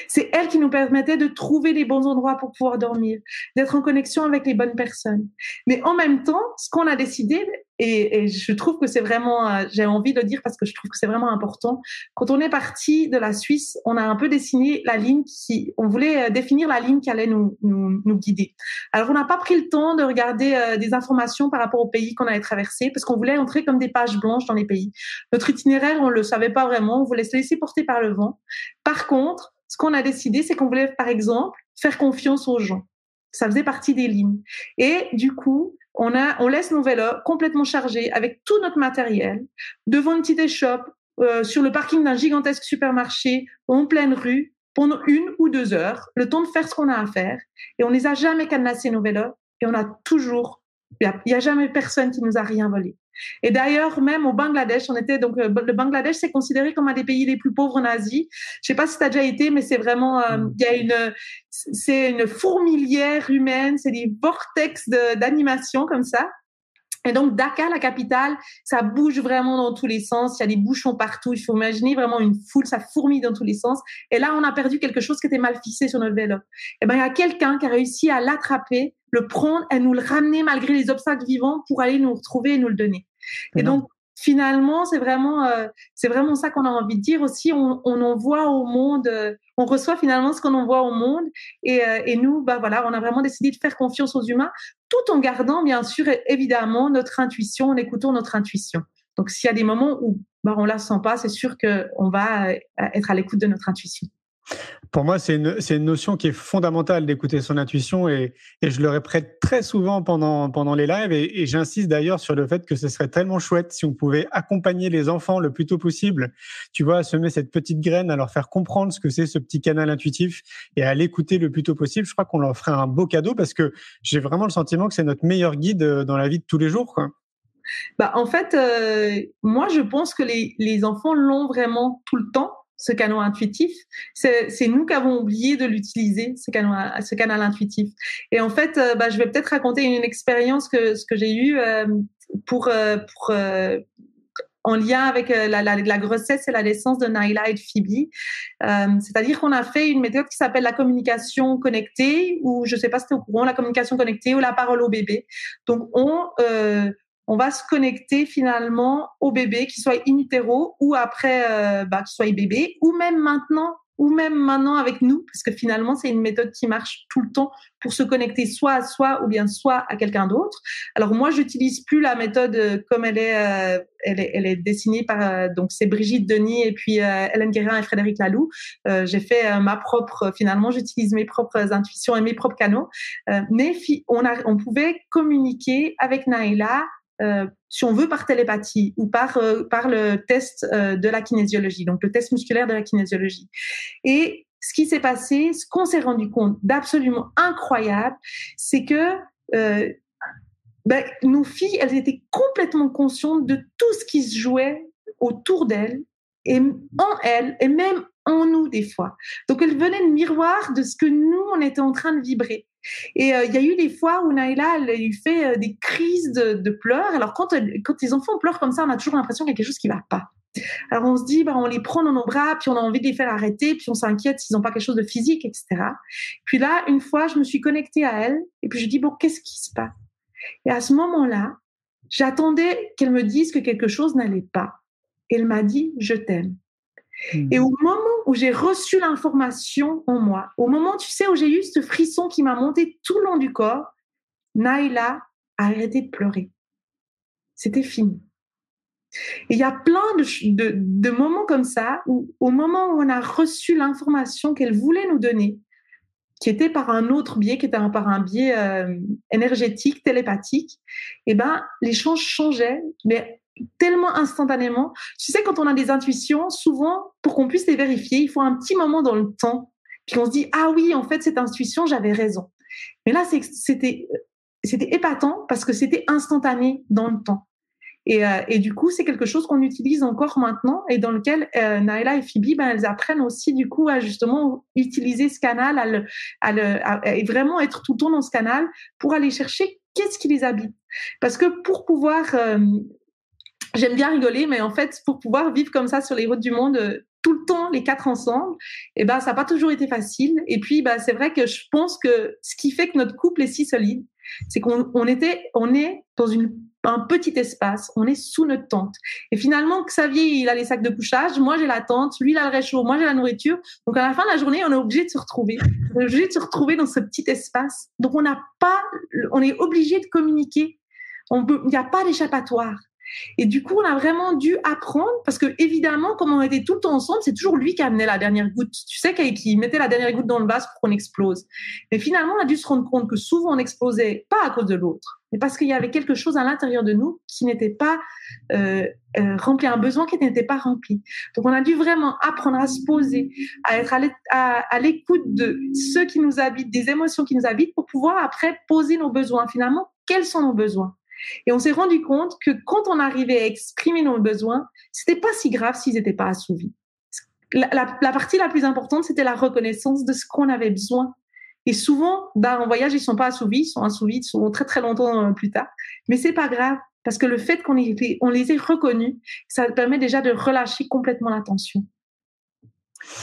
C'est elle qui nous permettait de trouver les bons endroits pour pouvoir dormir, d'être en connexion avec les bonnes personnes. Mais en même temps, ce qu'on a décidé, et, je trouve que c'est vraiment, euh, j'ai envie de le dire parce que je trouve que c'est vraiment important. Quand on est parti de la Suisse, on a un peu dessiné la ligne qui, on voulait euh, définir la ligne qui allait nous, nous, nous guider. Alors, on n'a pas pris le temps de regarder euh, des informations par rapport au pays qu'on allait traverser parce qu'on voulait entrer comme des pages blanches dans les pays. Notre itinéraire, on le savait pas vraiment, on voulait se laisser porter par le vent. Par contre, ce qu'on a décidé, c'est qu'on voulait, par exemple, faire confiance aux gens. Ça faisait partie des lignes. Et du coup, on, a, on laisse nos vélos complètement chargés avec tout notre matériel devant une petite échoppe, euh, sur le parking d'un gigantesque supermarché, en pleine rue, pendant une ou deux heures, le temps de faire ce qu'on a à faire. Et on les a jamais cadenassés nos vélos et on a toujours, il n'y a, a, jamais personne qui nous a rien volé. Et d'ailleurs, même au Bangladesh, on était donc euh, le Bangladesh, c'est considéré comme un des pays les plus pauvres en Asie. Je sais pas si tu as déjà été, mais c'est vraiment, euh, mm. il y a une, c'est une fourmilière humaine, c'est des vortex d'animation comme ça. Et donc Dhaka, la capitale, ça bouge vraiment dans tous les sens. Il y a des bouchons partout. Il faut imaginer vraiment une foule, ça fourmille dans tous les sens. Et là, on a perdu quelque chose qui était mal fixé sur notre vélo. Et eh ben, il y a quelqu'un qui a réussi à l'attraper, le prendre et nous le ramener malgré les obstacles vivants pour aller nous retrouver et nous le donner. Et donc finalement, c'est vraiment, euh, c'est vraiment ça qu'on a envie de dire aussi. On, on envoie au monde, euh, on reçoit finalement ce qu'on envoie au monde. Et, euh, et, nous, bah voilà, on a vraiment décidé de faire confiance aux humains, tout en gardant bien sûr évidemment notre intuition, en écoutant notre intuition. Donc s'il y a des moments où bah, on la sent pas, c'est sûr qu'on va être à l'écoute de notre intuition. Pour moi, c'est une, une, notion qui est fondamentale d'écouter son intuition et, et, je le répète très souvent pendant, pendant les lives et, j'insiste d'ailleurs sur le fait que ce serait tellement chouette si on pouvait accompagner les enfants le plus tôt possible, tu vois, à semer cette petite graine, à leur faire comprendre ce que c'est ce petit canal intuitif et à l'écouter le plus tôt possible. Je crois qu'on leur ferait un beau cadeau parce que j'ai vraiment le sentiment que c'est notre meilleur guide euh, dans la vie de tous les jours. Bah, en fait, euh, moi, je pense que les, les enfants l'ont vraiment tout le temps ce canal intuitif. C'est nous qui avons oublié de l'utiliser, ce canal, ce canal intuitif. Et en fait, euh, bah, je vais peut-être raconter une, expérience que ce que j'ai eue euh, pour euh, pour en lien avec la, la, grossesse et la naissance de Naila et de Phoebe. C'est-à-dire qu'on a fait une méthode qui s'appelle la communication connectée, ou je ne sais pas si tu au courant, la communication connectée ou la parole au bébé. Donc, on, on va se connecter finalement au bébé, qu'il soit in utero ou après, euh, bah, qu'il soit bébé, ou même maintenant, ou même maintenant avec nous, parce que finalement c'est une méthode qui marche tout le temps pour se connecter soit à soi ou bien soit à quelqu'un d'autre. Alors moi, j'utilise plus la méthode euh, comme elle est, euh, elle est, elle est dessinée par donc c'est Brigitte Denis et puis Hélène Guérin et Frédéric Laloux. j'ai fait ma propre, finalement, j'utilise mes propres intuitions et mes propres canaux. mais on a, on pouvait communiquer avec Naïla euh, si on veut par télépathie ou par euh, le test euh, de la kinésiologie, donc le test musculaire de la kinésiologie. Et ce qui s'est passé, ce qu'on s'est rendu compte d'absolument incroyable, c'est que ben, nos filles, elles étaient complètement conscientes de tout ce qui se jouait autour d'elles et en elles et même en nous des fois. Donc elles venaient de miroir de ce que nous on était en train de vibrer. Et euh, il y a eu des fois où Naïla, elle a eu fait euh, des crises de, pleurs. Alors, quand, quand les enfants pleurent comme ça, on a toujours l'impression qu'il y a quelque chose qui va pas. Alors, on se dit, bah, on les prend dans nos bras, puis on a envie de les faire arrêter, puis on s'inquiète s'ils n'ont pas quelque chose de physique, etc. Puis là, une fois, je me suis connectée à elle, et puis je dis, bon, qu'est-ce qui se passe? Et à ce moment-là, j'attendais qu'elle me dise que quelque chose n'allait pas. Elle m'a dit, je t'aime. Et au moment où j'ai reçu l'information en moi, au moment, tu sais, où j'ai eu ce frisson qui m'a monté tout le long du corps, Naïla a arrêté de pleurer. C'était fini. Et il y a plein de, de, moments comme ça où, au moment où on a reçu l'information qu'elle voulait nous donner, qui était par un autre biais, qui était par un biais euh, énergétique, télépathique, eh ben, l'échange changeait, mais tellement instantanément. Tu sais, quand on a des intuitions, souvent, pour qu'on puisse les vérifier, il faut un petit moment dans le temps. Puis on se dit, ah oui, en fait, cette intuition, j'avais raison. Mais là, c'était, c'était épatant parce que c'était instantané dans le temps. Et, euh, et du coup, c'est quelque chose qu'on utilise encore maintenant et dans lequel euh, Naila et Phoebe, ben, elles apprennent aussi du coup à justement utiliser ce canal, à, le, à, le, à vraiment être tout le temps dans ce canal pour aller chercher qu'est-ce qui les habite. Parce que pour pouvoir euh, j'aime bien rigoler, mais en fait, pour pouvoir vivre comme ça sur les routes du monde euh, tout le temps, les quatre ensemble, eh ben, ça n'a pas toujours été facile. Et puis, bah, c'est vrai que je pense que ce qui fait que notre couple est si solide, c'est qu'on on était, on est dans une un petit espace, on est sous notre tente. Et finalement, Xavier, il a les sacs de couchage, moi j'ai la tente, lui il a le réchaud, moi j'ai la nourriture. Donc à la fin de la journée, on est obligé de se retrouver, on est obligé de se retrouver dans ce petit espace. Donc on n'a pas, on est obligé de communiquer. Il n'y a pas d'échappatoire. Et du coup, on a vraiment dû apprendre parce que évidemment, comme on était tout le temps ensemble, c'est toujours lui qui amenait la dernière goutte. Tu sais, qui mettait la dernière goutte dans le vase pour qu'on explose. Mais finalement, on a dû se rendre compte que souvent on explosait pas à cause de l'autre, mais parce qu'il y avait quelque chose à l'intérieur de nous qui n'était pas euh, euh, rempli, un besoin qui n'était pas rempli. Donc, on a dû vraiment apprendre à se poser, à être à l'écoute de ceux qui nous habitent, des émotions qui nous habitent, pour pouvoir après poser nos besoins. Finalement, quels sont nos besoins? Et on s'est rendu compte que quand on arrivait à exprimer nos besoins, c'était pas si grave s'ils n'étaient pas assouvis. La, partie la plus importante, c'était la reconnaissance de ce qu'on avait besoin. Et souvent, ben, en voyage, ils sont pas assouvis, ils sont assouvis souvent très très longtemps euh, plus tard. Mais c'est pas grave parce que le fait qu'on on les ait reconnus, ça permet déjà de relâcher complètement la tension.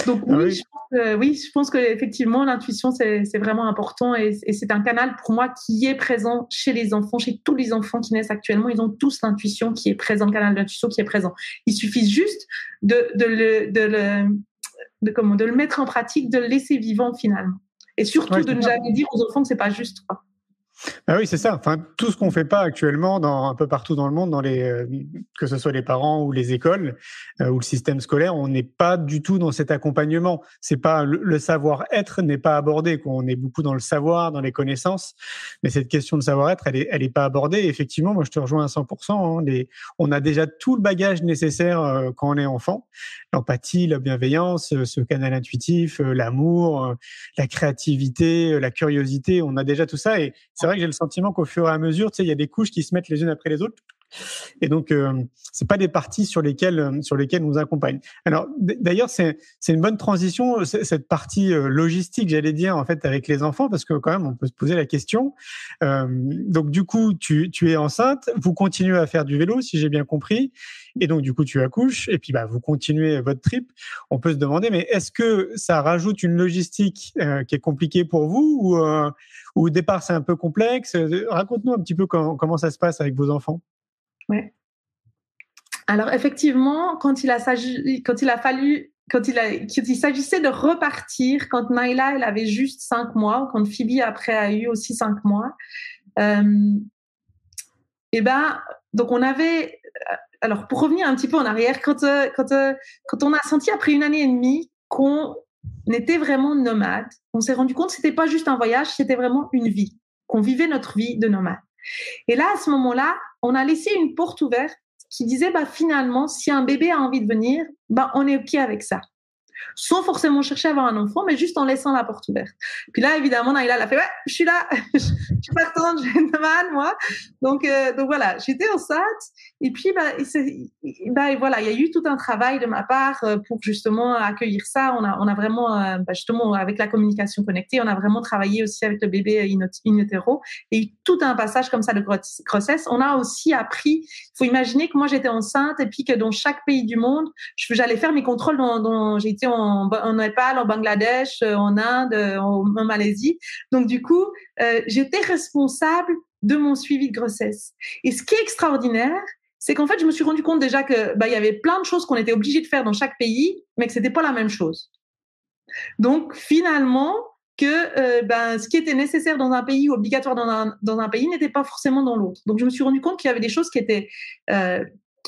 Donc ah oui, Je pense que, oui, je pense qu'effectivement, l'intuition, c'est vraiment important et, c'est un canal pour moi qui est présent chez les enfants, chez tous les enfants qui naissent actuellement. Ils ont tous l'intuition qui est présent, le canal d'intuition qui est présent. Il suffit juste de, de, le, de, le, de, comment, de le mettre en pratique, de le laisser vivant finalement. Et surtout de ne jamais dire aux enfants que c'est pas juste. Quoi. Ah oui, c'est ça. Enfin, tout ce qu'on fait pas actuellement, dans un peu partout dans le monde, dans les, euh, que ce soit les parents ou les écoles euh, ou le système scolaire, on n'est pas du tout dans cet accompagnement. C'est pas le, savoir-être n'est pas abordé. On est beaucoup dans le savoir, dans les connaissances, mais cette question de savoir-être, elle est, elle est pas abordée. effectivement, moi, je te rejoins à 100%. Hein. on a déjà tout le bagage nécessaire euh, quand on est enfant l'empathie, la bienveillance, ce canal intuitif, l'amour, la créativité, la curiosité. On a déjà tout ça vrai que j'ai le sentiment qu'au fur et à mesure, tu sais, il y a des couches qui se mettent les unes après les autres. Et donc, euh, c'est pas des parties sur lesquelles euh, sur lesquelles on nous accompagne. Alors, d'ailleurs, c'est c'est une bonne transition cette partie euh, logistique, j'allais dire en fait avec les enfants, parce que quand même, on peut se poser la question. Euh, donc, du coup, tu tu es enceinte, vous continuez à faire du vélo, si j'ai bien compris, et donc du coup, tu accouches, et puis bah vous continuez votre trip. On peut se demander, mais est-ce que ça rajoute une logistique qui est compliquée pour vous, ou au départ c'est un peu complexe? Raconte-nous un petit peu comment ça se passe avec vos enfants. Ouais. Alors effectivement, quand il a, quand il a fallu, quand il, il s'agissait de repartir, quand Naila elle avait juste cinq mois, quand Phoebe après a eu aussi cinq mois, euh, et eh ben donc on avait, euh, alors pour revenir un petit peu en arrière, quand euh, quand euh, quand on a senti après une année et demie qu'on était vraiment nomade, on s'est rendu compte que c'était pas juste un voyage, c'était vraiment une vie, qu'on vivait notre vie de nomade. Et là, à ce moment-là, on a laissé une porte ouverte qui disait, bah, finalement, si un bébé a envie de venir, bah, on est OK avec ça sans forcément chercher à avoir un enfant, mais juste en laissant la porte ouverte. Puis là, évidemment, Naïla, elle a fait, ouais, je suis là, *laughs* je suis partante, j'ai une mal, moi. Donc, euh, donc voilà, j'étais enceinte. Et puis, bah, et bah, voilà, il y a eu tout un travail de ma part euh, pour justement accueillir ça. On a, on a vraiment, euh, bah, justement, avec la communication connectée, on a vraiment travaillé aussi avec le bébé in utero et tout un passage comme ça de grossesse. On a aussi appris, il faut imaginer que moi, j'étais enceinte et puis que dans chaque pays du monde, j'allais faire mes contrôles dans, dans j'ai été en, en Népal, en Bangladesh, euh, en Inde, euh, en, Malaisie. Donc du coup, euh, j'étais responsable de mon suivi de grossesse. Et ce qui est extraordinaire, c'est qu'en fait, je me suis rendu compte déjà que bah, il y avait plein de choses qu'on était obligé de faire dans chaque pays, mais que c'était pas la même chose. Donc finalement, que ben, ce qui était nécessaire dans un pays, obligatoire dans un, dans un pays, n'était pas forcément dans l'autre. Donc je me suis rendu compte qu'il y avait des choses qui étaient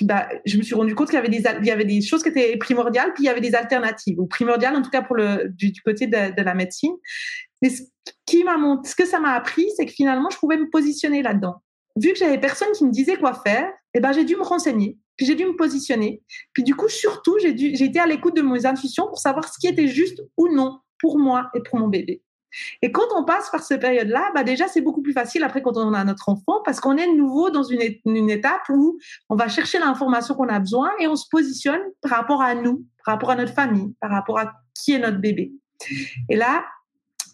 bah, je me suis rendu compte qu'il y avait des il y avait des choses qui étaient primordiales puis il y avait des alternatives ou primordiales en tout cas pour le du, côté de, de, la médecine mais ce qui m'a ce que ça m'a appris c'est que finalement je pouvais me positionner là-dedans vu que j'avais personne qui me disait quoi faire eh ben j'ai dû me renseigner puis j'ai dû me positionner puis du coup surtout j'ai dû j'ai été à l'écoute de mes intuitions pour savoir ce qui était juste ou non pour moi et pour mon bébé et quand on passe par cette période-là, bah déjà, c'est beaucoup plus facile après quand on a notre enfant parce qu'on est de nouveau dans une, une étape où on va chercher l'information qu'on a besoin et on se positionne par rapport à nous, par rapport à notre famille, par rapport à qui est notre bébé. Et là,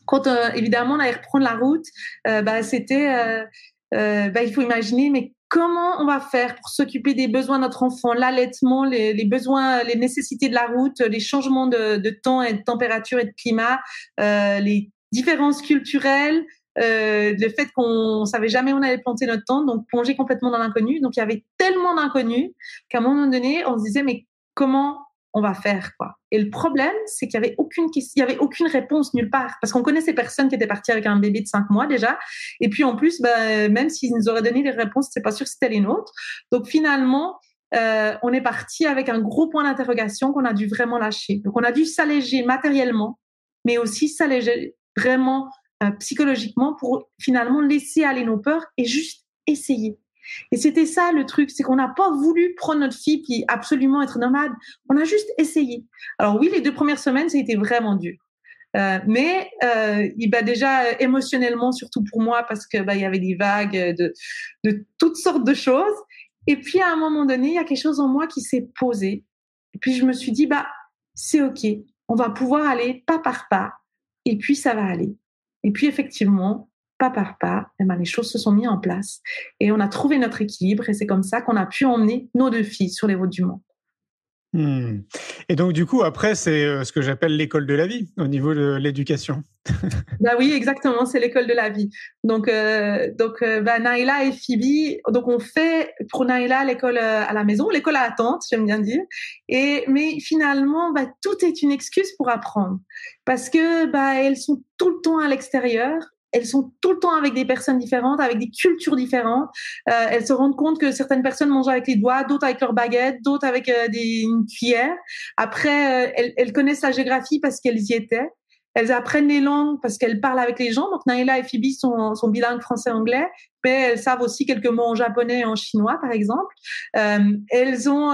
quand euh, évidemment on allait reprendre la route, euh, bah, c'était, euh, euh, bah, il faut imaginer, mais comment on va faire pour s'occuper des besoins de notre enfant, l'allaitement, les, les, besoins, les nécessités de la route, les changements de, de temps et de température et de climat, euh, les différences culturelles, euh, le fait qu'on savait jamais où on allait planter notre tente, donc plonger complètement dans l'inconnu. Donc il y avait tellement d'inconnus qu'à un moment donné, on se disait mais comment on va faire quoi Et le problème, c'est qu'il y avait aucune il y avait aucune réponse nulle part parce qu'on connaissait personne qui était parti avec un bébé de cinq mois déjà. Et puis en plus, bah, même s'ils nous auraient donné les réponses, c'est pas sûr que c'était les nôtres. Donc finalement, euh, on est parti avec un gros point d'interrogation qu'on a dû vraiment lâcher. Donc on a dû s'alléger matériellement, mais aussi s'alléger vraiment euh, psychologiquement pour finalement laisser aller nos peurs et juste essayer. Et c'était ça le truc, c'est qu'on n'a pas voulu prendre notre fille puis absolument être nomade. On a juste essayé. Alors oui, les deux premières semaines, ça a été vraiment dur. Euh, mais euh, il bah déjà émotionnellement surtout pour moi parce que bah y avait des vagues de de toutes sortes de choses et puis à un moment donné il y a quelque chose en moi qui s'est posé et puis je me suis dit bah c'est ok on va pouvoir aller pas par pas et puis ça va aller et puis effectivement pas par pas, eh ben, les choses se sont mises en place et on a trouvé notre équilibre et c'est comme ça qu'on a pu emmener nos deux filles sur les routes du monde. Hmm. Et donc du coup après c'est euh, ce que j'appelle l'école de la vie au niveau de l'éducation. *laughs* bah oui exactement c'est l'école de la vie. Donc euh, donc euh, bah, Naïla et Phoebe donc on fait pour Naïla l'école à la maison l'école à la tante j'aime bien dire et mais finalement bah, tout est une excuse pour apprendre parce que bah elles sont tout le temps à l'extérieur elles sont tout le temps avec des personnes différentes, avec des cultures différentes. Euh, elles se rendent compte que certaines personnes mangent avec les doigts, d'autres avec leurs baguettes, d'autres avec euh, des une cuillère. Après, euh, elles, elles, connaissent la géographie parce qu'elles y étaient. Elles apprennent les langues parce qu'elles parlent avec les gens. Donc Naila et Phoebe sont, sont bilingues français-anglais, mais elles savent aussi quelques mots en japonais et en chinois, par exemple. Euh, elles ont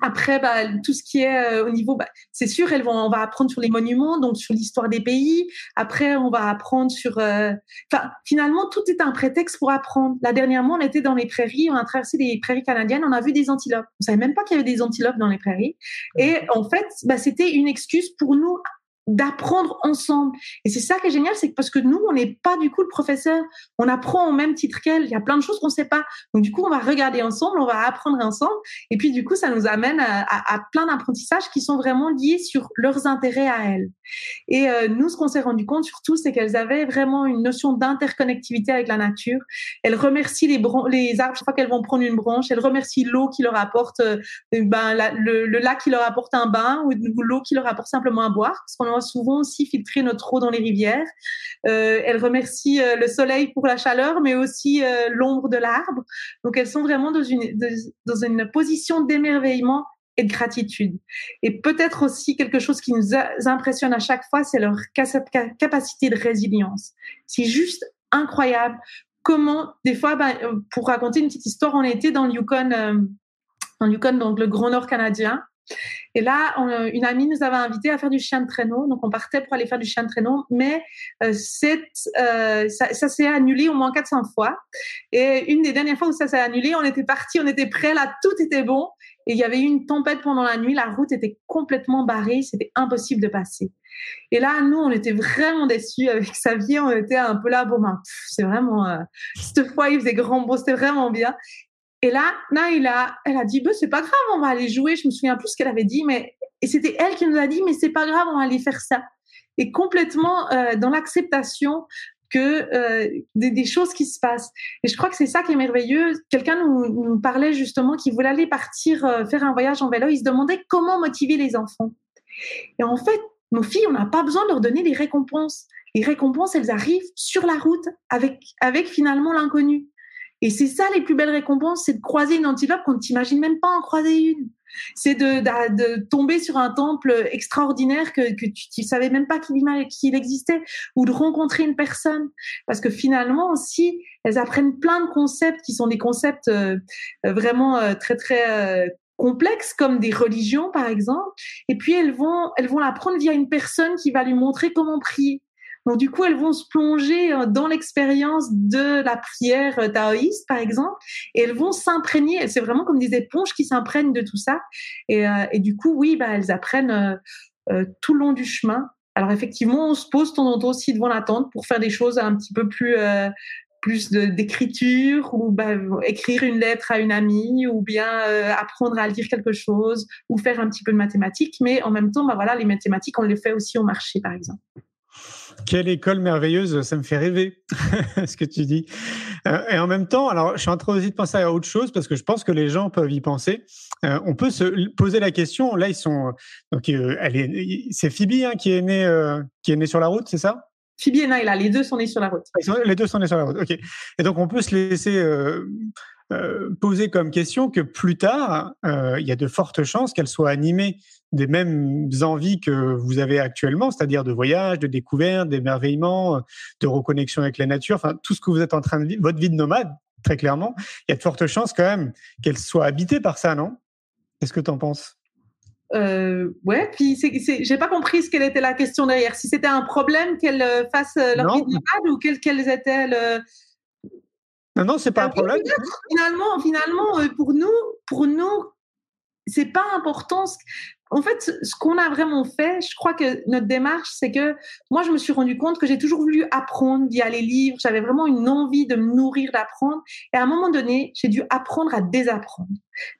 après, bah, tout ce qui est euh, au niveau, bah, c'est sûr, elles vont, on va apprendre sur les monuments, donc sur l'histoire des pays. Après, on va apprendre sur, euh, enfin, finalement, tout est un prétexte pour apprendre. La dernièrement, on était dans les prairies, on a traversé les prairies canadiennes, on a vu des antilopes. On savait même pas qu'il y avait des antilopes dans les prairies. Et en fait, bah, c'était une excuse pour nous d'apprendre ensemble. Et c'est ça qui est génial, c'est parce que nous, on n'est pas du coup le professeur, on apprend au même titre qu'elle. Il y a plein de choses qu'on ne sait pas. Donc du coup, on va regarder ensemble, on va apprendre ensemble. Et puis du coup, ça nous amène à, plein d'apprentissages qui sont vraiment liés sur leurs intérêts à elles. Et euh, nous, ce qu'on s'est rendu compte surtout, c'est qu'elles avaient vraiment une notion d'interconnectivité avec la nature. Elles remercient les, les arbres chaque fois qu'elles vont prendre une branche. Elles remercient l'eau qui leur apporte, euh, ben, le, lac qui leur apporte un bain ou, l'eau qui leur apporte simplement à boire. Souvent aussi filtrer notre eau dans les rivières. Euh, elles remercient euh, le soleil pour la chaleur, mais aussi euh, l'ombre de l'arbre. Donc elles sont vraiment dans une, dans une position d'émerveillement et de gratitude. Et peut-être aussi quelque chose qui nous impressionne à chaque fois, c'est leur capacité de résilience. C'est juste incroyable comment, des fois, ben, pour raconter une petite histoire, on était dans le Yukon, dans le Grand Nord canadien, et là, une amie nous avait invité à faire du chien de traîneau. Donc, on partait pour aller faire du chien de traîneau, mais euh, euh, ça, s'est annulé au moins 400 fois. Et une des dernières fois où ça s'est annulé, on était parti, on était prêts, là, tout était bon. Et il y avait eu une tempête pendant la nuit, la route était complètement barrée, c'était impossible de passer. Et là, nous, on était vraiment déçus avec Xavier, on était un peu là, bon, ben, c'est vraiment, euh, cette fois, il faisait grand beau, c'était vraiment bien. Et là, Naïla, elle a dit, bah, c'est pas grave, on va aller jouer. Je me souviens plus ce qu'elle avait dit, mais et c'était elle qui nous a dit, mais c'est pas grave, on va aller faire ça. Et complètement euh, dans l'acceptation que euh, des, choses qui se passent. Et je crois que c'est ça qui est merveilleux. Quelqu'un nous, nous, parlait justement qu'il voulait aller partir euh, faire un voyage en vélo. Il se demandait comment motiver les enfants. Et en fait, nos filles, on n'a pas besoin de leur donner des récompenses. Les récompenses, elles arrivent sur la route avec, avec finalement l'inconnu. Et c'est ça les plus belles récompenses, c'est de croiser une antilope qu'on ne t'imagine même pas en croiser une. C'est de, de, tomber sur un temple extraordinaire que, que tu ne savais même pas qu'il existait, ou de rencontrer une personne. Parce que finalement aussi, elles apprennent plein de concepts qui sont des concepts euh, vraiment euh, très très euh, complexes comme des religions par exemple et puis elles vont elles vont l'apprendre via une personne qui va lui montrer comment prier donc du coup, elles vont se plonger euh, dans l'expérience de la prière euh, taoïste, par exemple, et elles vont s'imprégner. C'est vraiment comme des éponges qui s'imprègnent de tout ça. Et, euh, du coup, oui, bah, elles apprennent tout le long du chemin. Alors effectivement, on se pose en aussi devant la tente pour faire des choses un petit peu plus plus d'écriture ou bah, écrire une lettre à une amie ou bien apprendre à lire quelque chose ou faire un petit peu de mathématiques mais en même temps bah voilà les mathématiques on les fait aussi au marché par exemple Quelle école merveilleuse, ça me fait rêver, *laughs* ce que tu dis. Euh, et en même temps, alors je suis en train aussi de penser à autre chose parce que je pense que les gens peuvent y penser. Euh, on peut se poser la question. Là, ils sont donc euh, elle est, c'est Phoebe hein, qui est née qui est née sur la route, c'est ça? Phoebe et Naila, les deux sont nés sur la route. Les deux sont nés sur la route. Ok. Et donc on peut se laisser euh, poser comme question que plus tard, euh, il y a de fortes chances qu'elle soit animée des mêmes envies que vous avez actuellement, c'est-à-dire de voyage, de découverte, d'émerveillement, de reconnexion avec la nature, enfin tout ce que vous êtes en train de vivre, votre vie de nomade, très clairement, il y a de fortes chances quand même qu'elle soit habitée par ça, non? Qu'est-ce que tu en penses? Euh, ouais, puis j'ai pas compris ce qu'elle était la question derrière. Si c'était un problème qu'elle euh, fasse leur vie de nomade ou quelles, étaient le, non, non, c'est pas un problème. Finalement, finalement, euh, pour nous, pour nous, c'est pas important. En fait, ce qu'on a vraiment fait, je crois que notre démarche, c'est que moi, je me suis rendu compte que j'ai toujours voulu apprendre via les livres. J'avais vraiment une envie de me nourrir, d'apprendre. Et à un moment donné, j'ai dû apprendre à désapprendre.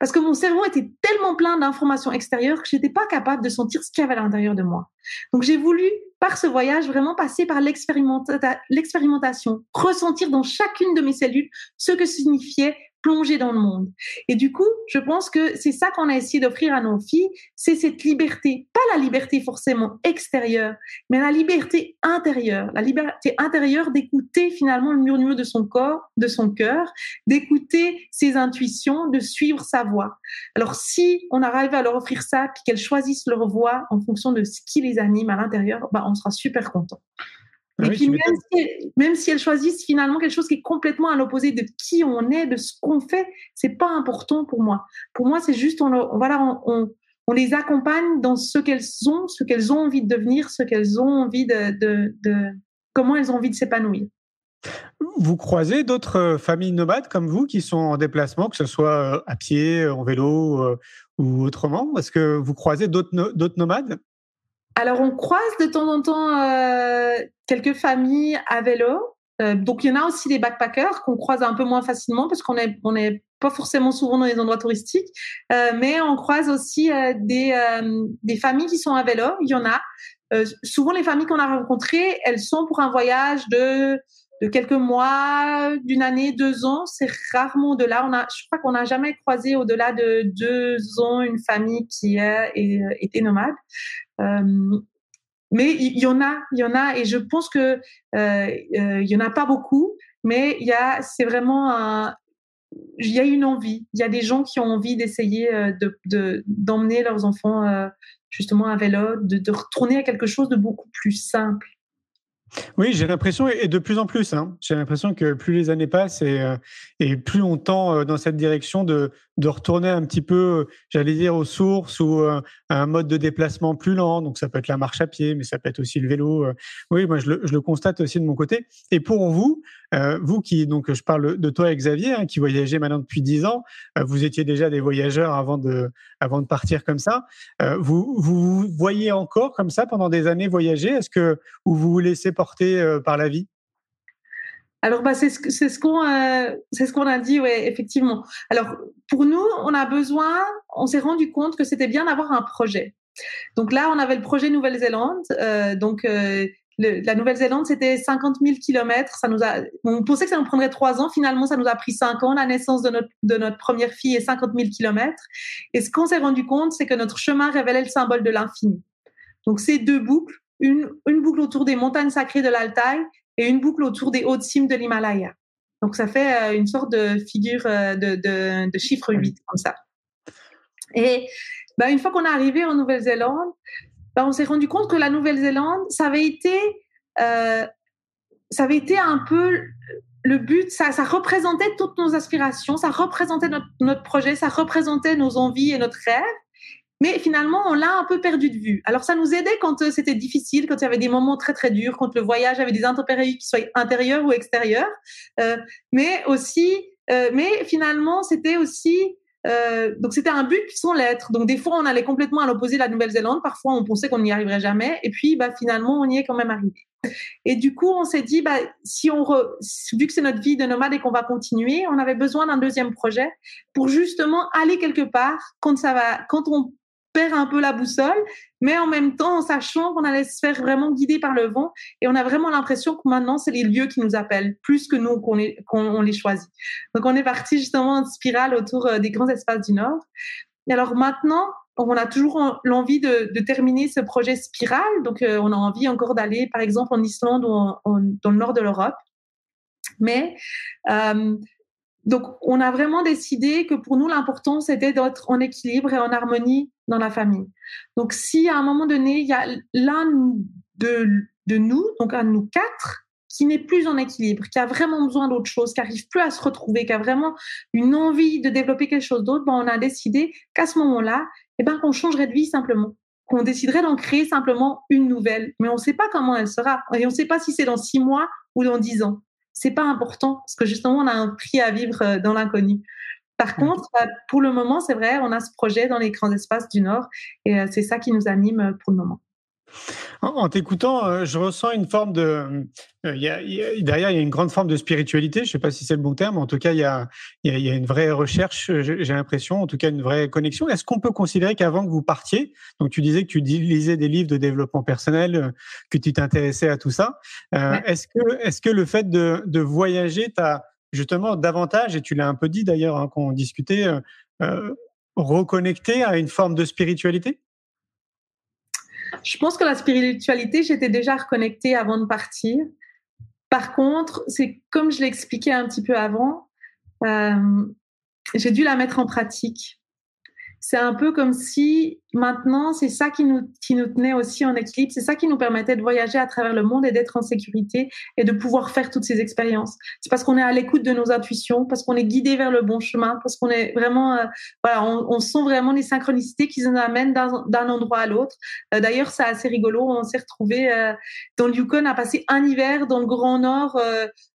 Parce que mon cerveau était tellement plein d'informations extérieures que j'étais pas capable de sentir ce qu'il y avait à l'intérieur de moi. Donc, j'ai voulu, par ce voyage, vraiment passer par l'expérimentation, ressentir dans chacune de mes cellules ce que signifiait plonger dans le monde. Et du coup, je pense que c'est ça qu'on a essayé d'offrir à nos filles, c'est cette liberté, pas la liberté forcément extérieure, mais la liberté intérieure, la liberté intérieure d'écouter finalement le murmure de son corps, de son cœur, d'écouter ses intuitions, de suivre sa voix. Alors si on arrive à leur offrir ça, puis qu'elles choisissent leur voix en fonction de ce qui les anime à l'intérieur, bah, on sera super content. Et puis même si, même si, elles choisissent finalement quelque chose qui est complètement à l'opposé de qui on est, de ce qu'on fait, c'est pas important pour moi. Pour moi, c'est juste on, voilà, on, on, les accompagne dans ce qu'elles ont, ce qu'elles ont envie de devenir, ce qu'elles ont envie de, de, de, comment elles ont envie de s'épanouir. Vous croisez d'autres euh, familles nomades comme vous qui sont en déplacement, que ce soit euh, à pied, en vélo euh, ou autrement? Est-ce que vous croisez d'autres nomades? Alors, on croise de temps en temps euh, quelques familles à vélo. Euh, donc, il y en a aussi des backpackers qu'on croise un peu moins facilement parce qu'on n'est on est pas forcément souvent dans les endroits touristiques. Euh, mais on croise aussi des, des familles qui sont à vélo. Il y en a. souvent, les familles qu'on a rencontrées, elles sont pour un voyage de de quelques mois, d'une année, deux ans. C'est rarement au-delà. On a, je crois qu'on n'a jamais croisé au-delà de deux ans une famille qui a été nomade. Euh, mais il y, en a, il y en a, et je pense que euh, euh, il y en a pas beaucoup, mais il y a, c'est vraiment un, il y a une envie. Il y a des gens qui ont envie d'essayer de, d'emmener leurs enfants justement à vélo, de, de retourner à quelque chose de beaucoup plus simple. Oui, j'ai l'impression, et de plus en plus, hein, j'ai l'impression que plus les années passent et, euh, et plus on tend euh, dans cette direction de, de retourner un petit peu, j'allais dire, aux sources ou euh, à un mode de déplacement plus lent. Donc ça peut être la marche à pied, mais ça peut être aussi le vélo. Oui, moi je le, je le constate aussi de mon côté. Et pour vous, vous qui, donc je parle de toi et Xavier, hein, qui voyagez maintenant depuis dix ans, vous étiez déjà des voyageurs avant de, avant de partir comme ça. vous, vous voyez encore comme ça pendant des années voyager? Est-ce que ou vous vous laissez porter euh, par la vie? Alors, bah, c'est ce, qu'on euh, ce qu'on a dit, ouais, effectivement. Alors, pour nous, on a besoin, on s'est rendu compte que c'était bien d'avoir un projet. Donc là, on avait le projet Nouvelle-Zélande. Euh, donc, la Nouvelle-Zélande, c'était 50 000 kilomètres. Ça nous a, on pensait que ça nous prendrait trois ans. Finalement, ça nous a pris cinq ans. La naissance de notre, première fille est 50 000 kilomètres. Et ce qu'on s'est rendu compte, c'est que notre chemin révélait le symbole de l'infini. Donc, ces deux boucles, une, boucle autour des montagnes sacrées de l'Altaï et une boucle autour des hautes cimes de l'Himalaya. Donc ça fait euh, une sorte de figure euh, de chiffre 8 comme ça. Et bah, une fois qu'on est arrivé en Nouvelle-Zélande, bah, on s'est rendu compte que la Nouvelle-Zélande, ça avait été, euh, ça avait été un peu le but, ça, représentait toutes nos aspirations, ça représentait notre, projet, ça représentait nos envies et notre rêve. Mais finalement, on l'a un peu perdu de vue. Alors, ça nous aidait quand euh, c'était difficile, quand il y avait des moments très très durs, quand le voyage avait des intempéries qui soient intérieures ou extérieures. Euh, mais aussi, mais finalement, c'était aussi euh, donc c'était un but sans l'être. Donc des fois on allait complètement à l'opposé de la Nouvelle-Zélande, parfois on pensait qu'on n'y arriverait jamais, et puis bah finalement on y est quand même arrivé. Et du coup on s'est dit bah si on vu que c'est notre vie de nomade et qu'on va continuer, on avait besoin d'un deuxième projet pour justement aller quelque part quand ça va, quand on perd un peu la boussole, mais en même temps en sachant qu'on allait se faire vraiment guider par le vent. Et on a vraiment l'impression que maintenant, c'est les lieux qui nous appellent, plus que nous qu'on les choisit. Donc on est parti justement en spirale autour euh, des grands espaces du Nord. Et alors maintenant, on a toujours l'envie de, terminer ce projet spirale. Donc euh, on a envie encore d'aller, par exemple, en Islande ou dans le nord de l'Europe. Mais euh, donc, on a vraiment décidé que pour nous, l'important, c'était d'être en équilibre et en harmonie dans la famille. Donc, si à un moment donné, il y a l'un de, nous, donc un de nous quatre, qui n'est plus en équilibre, qui a vraiment besoin d'autre chose, qui arrive plus à se retrouver, qui a vraiment une envie de développer quelque chose d'autre, ben on a décidé qu'à ce moment-là, eh ben, qu'on changerait de vie simplement qu'on déciderait d'en créer simplement une nouvelle. Mais on ne sait pas comment elle sera. Et on ne sait pas si c'est dans six mois ou dans dix ans c'est pas important parce que justement on a un prix à vivre euh, dans l'inconnu. Par contre, bah, pour le moment, c'est vrai, on a ce projet dans les grands espaces du Nord et euh, c'est ça qui nous anime euh, pour le moment. En, t'écoutant, euh, je ressens une forme de. Euh, derrière, il y a une grande forme de spiritualité. Je ne sais pas si c'est le bon terme. En tout cas, il y a, il y a une vraie recherche, j'ai l'impression, en tout cas, une vraie connexion. Est-ce qu'on peut considérer qu'avant que vous partiez, donc tu disais que tu lisais des livres de développement personnel, euh, que tu t'intéressais à tout ça, est-ce que, est que le fait de, de voyager t'a justement davantage, et tu l'as un peu dit d'ailleurs hein, quand on discutait, reconnecté à une forme de spiritualité? Je pense que la spiritualité, j'étais déjà reconnectée avant de partir. Par contre, c'est comme je l'ai expliqué un petit peu avant, euh, j'ai dû la mettre en pratique c'est un peu comme si maintenant, c'est ça qui nous, qui nous tenait aussi en équilibre, c'est ça qui nous permettait de voyager à travers le monde et d'être en sécurité et de pouvoir faire toutes ces expériences. C'est parce qu'on est à l'écoute de nos intuitions, parce qu'on est guidé vers le bon chemin, parce qu'on est vraiment, euh, voilà, on, sent vraiment les synchronicités qui nous amènent d'un endroit à l'autre. Euh, d'ailleurs, c'est assez rigolo, on s'est retrouvé euh, dans le Yukon à passer un hiver dans le Grand Nord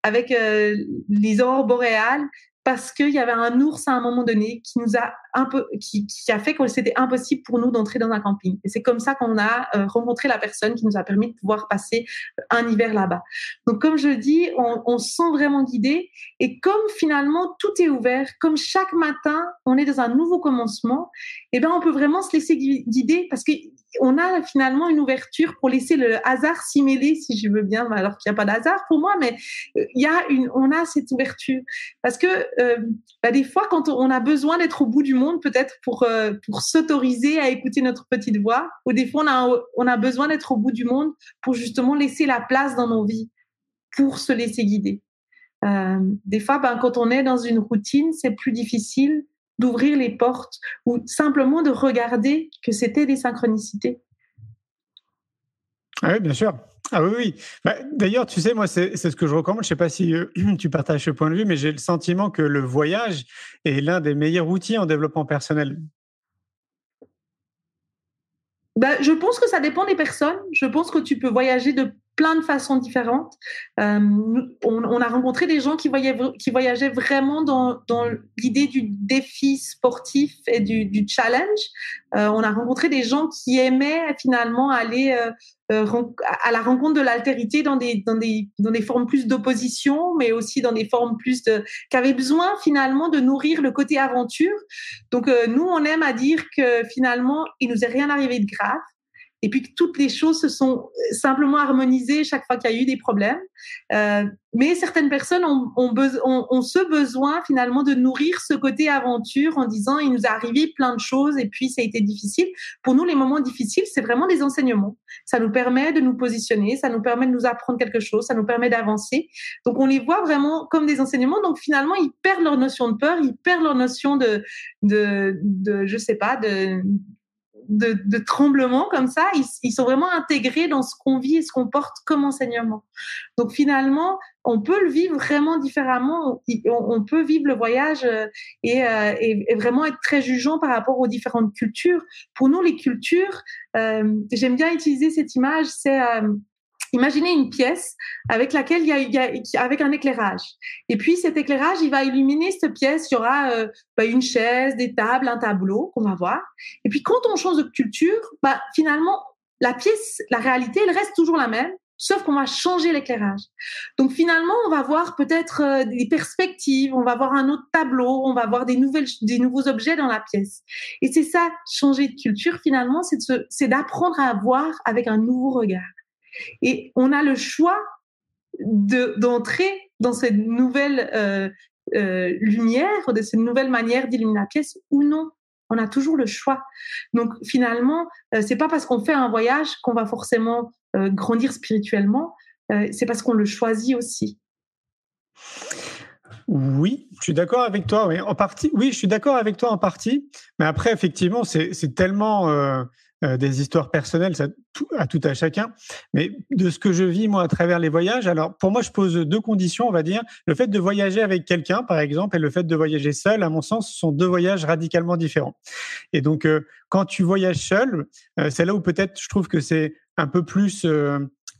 avec les aurores boréales parce qu'il y avait un ours à un moment donné qui nous a un peu, qui, a fait que c'était impossible pour nous d'entrer dans un camping. Et c'est comme ça qu'on a euh, rencontré la personne qui nous a permis de pouvoir passer un hiver là-bas. Donc, comme je dis, on, on se sent vraiment guidé. Et comme finalement tout est ouvert, comme chaque matin on est dans un nouveau commencement, eh ben on peut vraiment se laisser guider parce que on a finalement une ouverture pour laisser le hasard s'y mêler, si je veux bien, alors qu'il n'y a pas d'hasard pour moi, mais euh, il y a une, on a cette ouverture. Parce que euh, bah, des fois, quand on a besoin d'être au bout du monde, peut-être pour, euh, pour s'autoriser à écouter notre petite voix, ou des fois, on a, on a besoin d'être au bout du monde pour justement laisser la place dans nos vies, pour se laisser guider. des fois, ben, quand on est dans une routine, c'est plus difficile d'ouvrir les portes ou simplement de regarder que c'était des synchronicités. Ah oui, bien sûr. Ah oui, oui. Bah, d'ailleurs, tu sais, moi, c'est ce que je recommande. Je ne sais pas si euh, *clears throat* tu partages ce point de vue, mais j'ai le sentiment que le voyage est l'un des meilleurs outils en développement personnel. Bah, je pense que ça dépend des personnes. Je pense que tu peux voyager de de façons différentes. Euh, on, a rencontré des gens qui, voyageaient, qui voyageaient vraiment dans, l'idée du défi sportif et du, challenge. Euh, on a rencontré des gens qui aimaient finalement aller euh, à la rencontre de l'altérité dans des formes plus d'opposition, mais aussi dans des formes plus de... qui avaient besoin finalement de nourrir le côté aventure. Donc nous, on aime à dire que finalement, il nous est rien arrivé de grave et puis que toutes les choses se sont euh, simplement harmonisées chaque fois qu'il y a eu des problèmes. Euh, mais certaines personnes ont, ont, ont, ont, ce besoin finalement de nourrir ce côté aventure en disant il nous est arrivé plein de choses et puis ça a été difficile. Pour nous, les moments difficiles, c'est vraiment des enseignements. Ça nous permet de nous positionner, ça nous permet de nous apprendre quelque chose, ça nous permet d'avancer. Donc on les voit vraiment comme des enseignements. Donc finalement, ils perdent leur notion de peur, ils perdent leur notion de, de, de je sais pas, de de, de tremblement comme ça, ils, sont vraiment intégrés dans ce qu'on vit et ce qu'on porte comme enseignement. Donc finalement, on peut le vivre vraiment différemment. On, peut vivre le voyage euh, euh, et, vraiment être très jugeant par rapport aux différentes cultures. Pour nous, les cultures, euh, j'aime bien utiliser cette image, c'est Imaginez une pièce avec laquelle il y, a, avec un éclairage. Et puis cet éclairage, il va illuminer cette pièce. Il y aura euh, bah, une chaise, des tables, un tableau qu'on va voir. Et puis quand on change de culture, bah, finalement la pièce, la réalité, elle reste toujours la même. sauf qu'on va changer l'éclairage. Donc finalement, on va voir peut-être euh, des perspectives, on va voir un autre tableau, on va voir des nouvelles, des nouveaux objets dans la pièce. Et c'est ça, changer de culture finalement, c'est d'apprendre à voir avec un nouveau regard. Et on a le choix d'entrer dans cette nouvelle euh, euh, lumière, de cette nouvelle manière d'illuminer la pièce ou non. On a toujours le choix. Donc finalement, euh, c'est pas parce qu'on fait un voyage qu'on va forcément euh, grandir spirituellement. C'est parce qu'on le choisit aussi. Oui, je suis d'accord avec toi. En partie. Oui, je suis d'accord avec toi en partie. Mais après, effectivement, c'est tellement euh, des histoires personnelles ça, à tout à chacun. Mais de ce que je vis moi à travers les voyages, alors pour moi, je pose deux conditions, on va dire. Le fait de voyager avec quelqu'un, par exemple, et le fait de voyager seul, à mon sens, sont deux voyages radicalement différents. Et donc, euh, quand tu voyages seul, euh, c'est là où peut-être je trouve que c'est un peu plus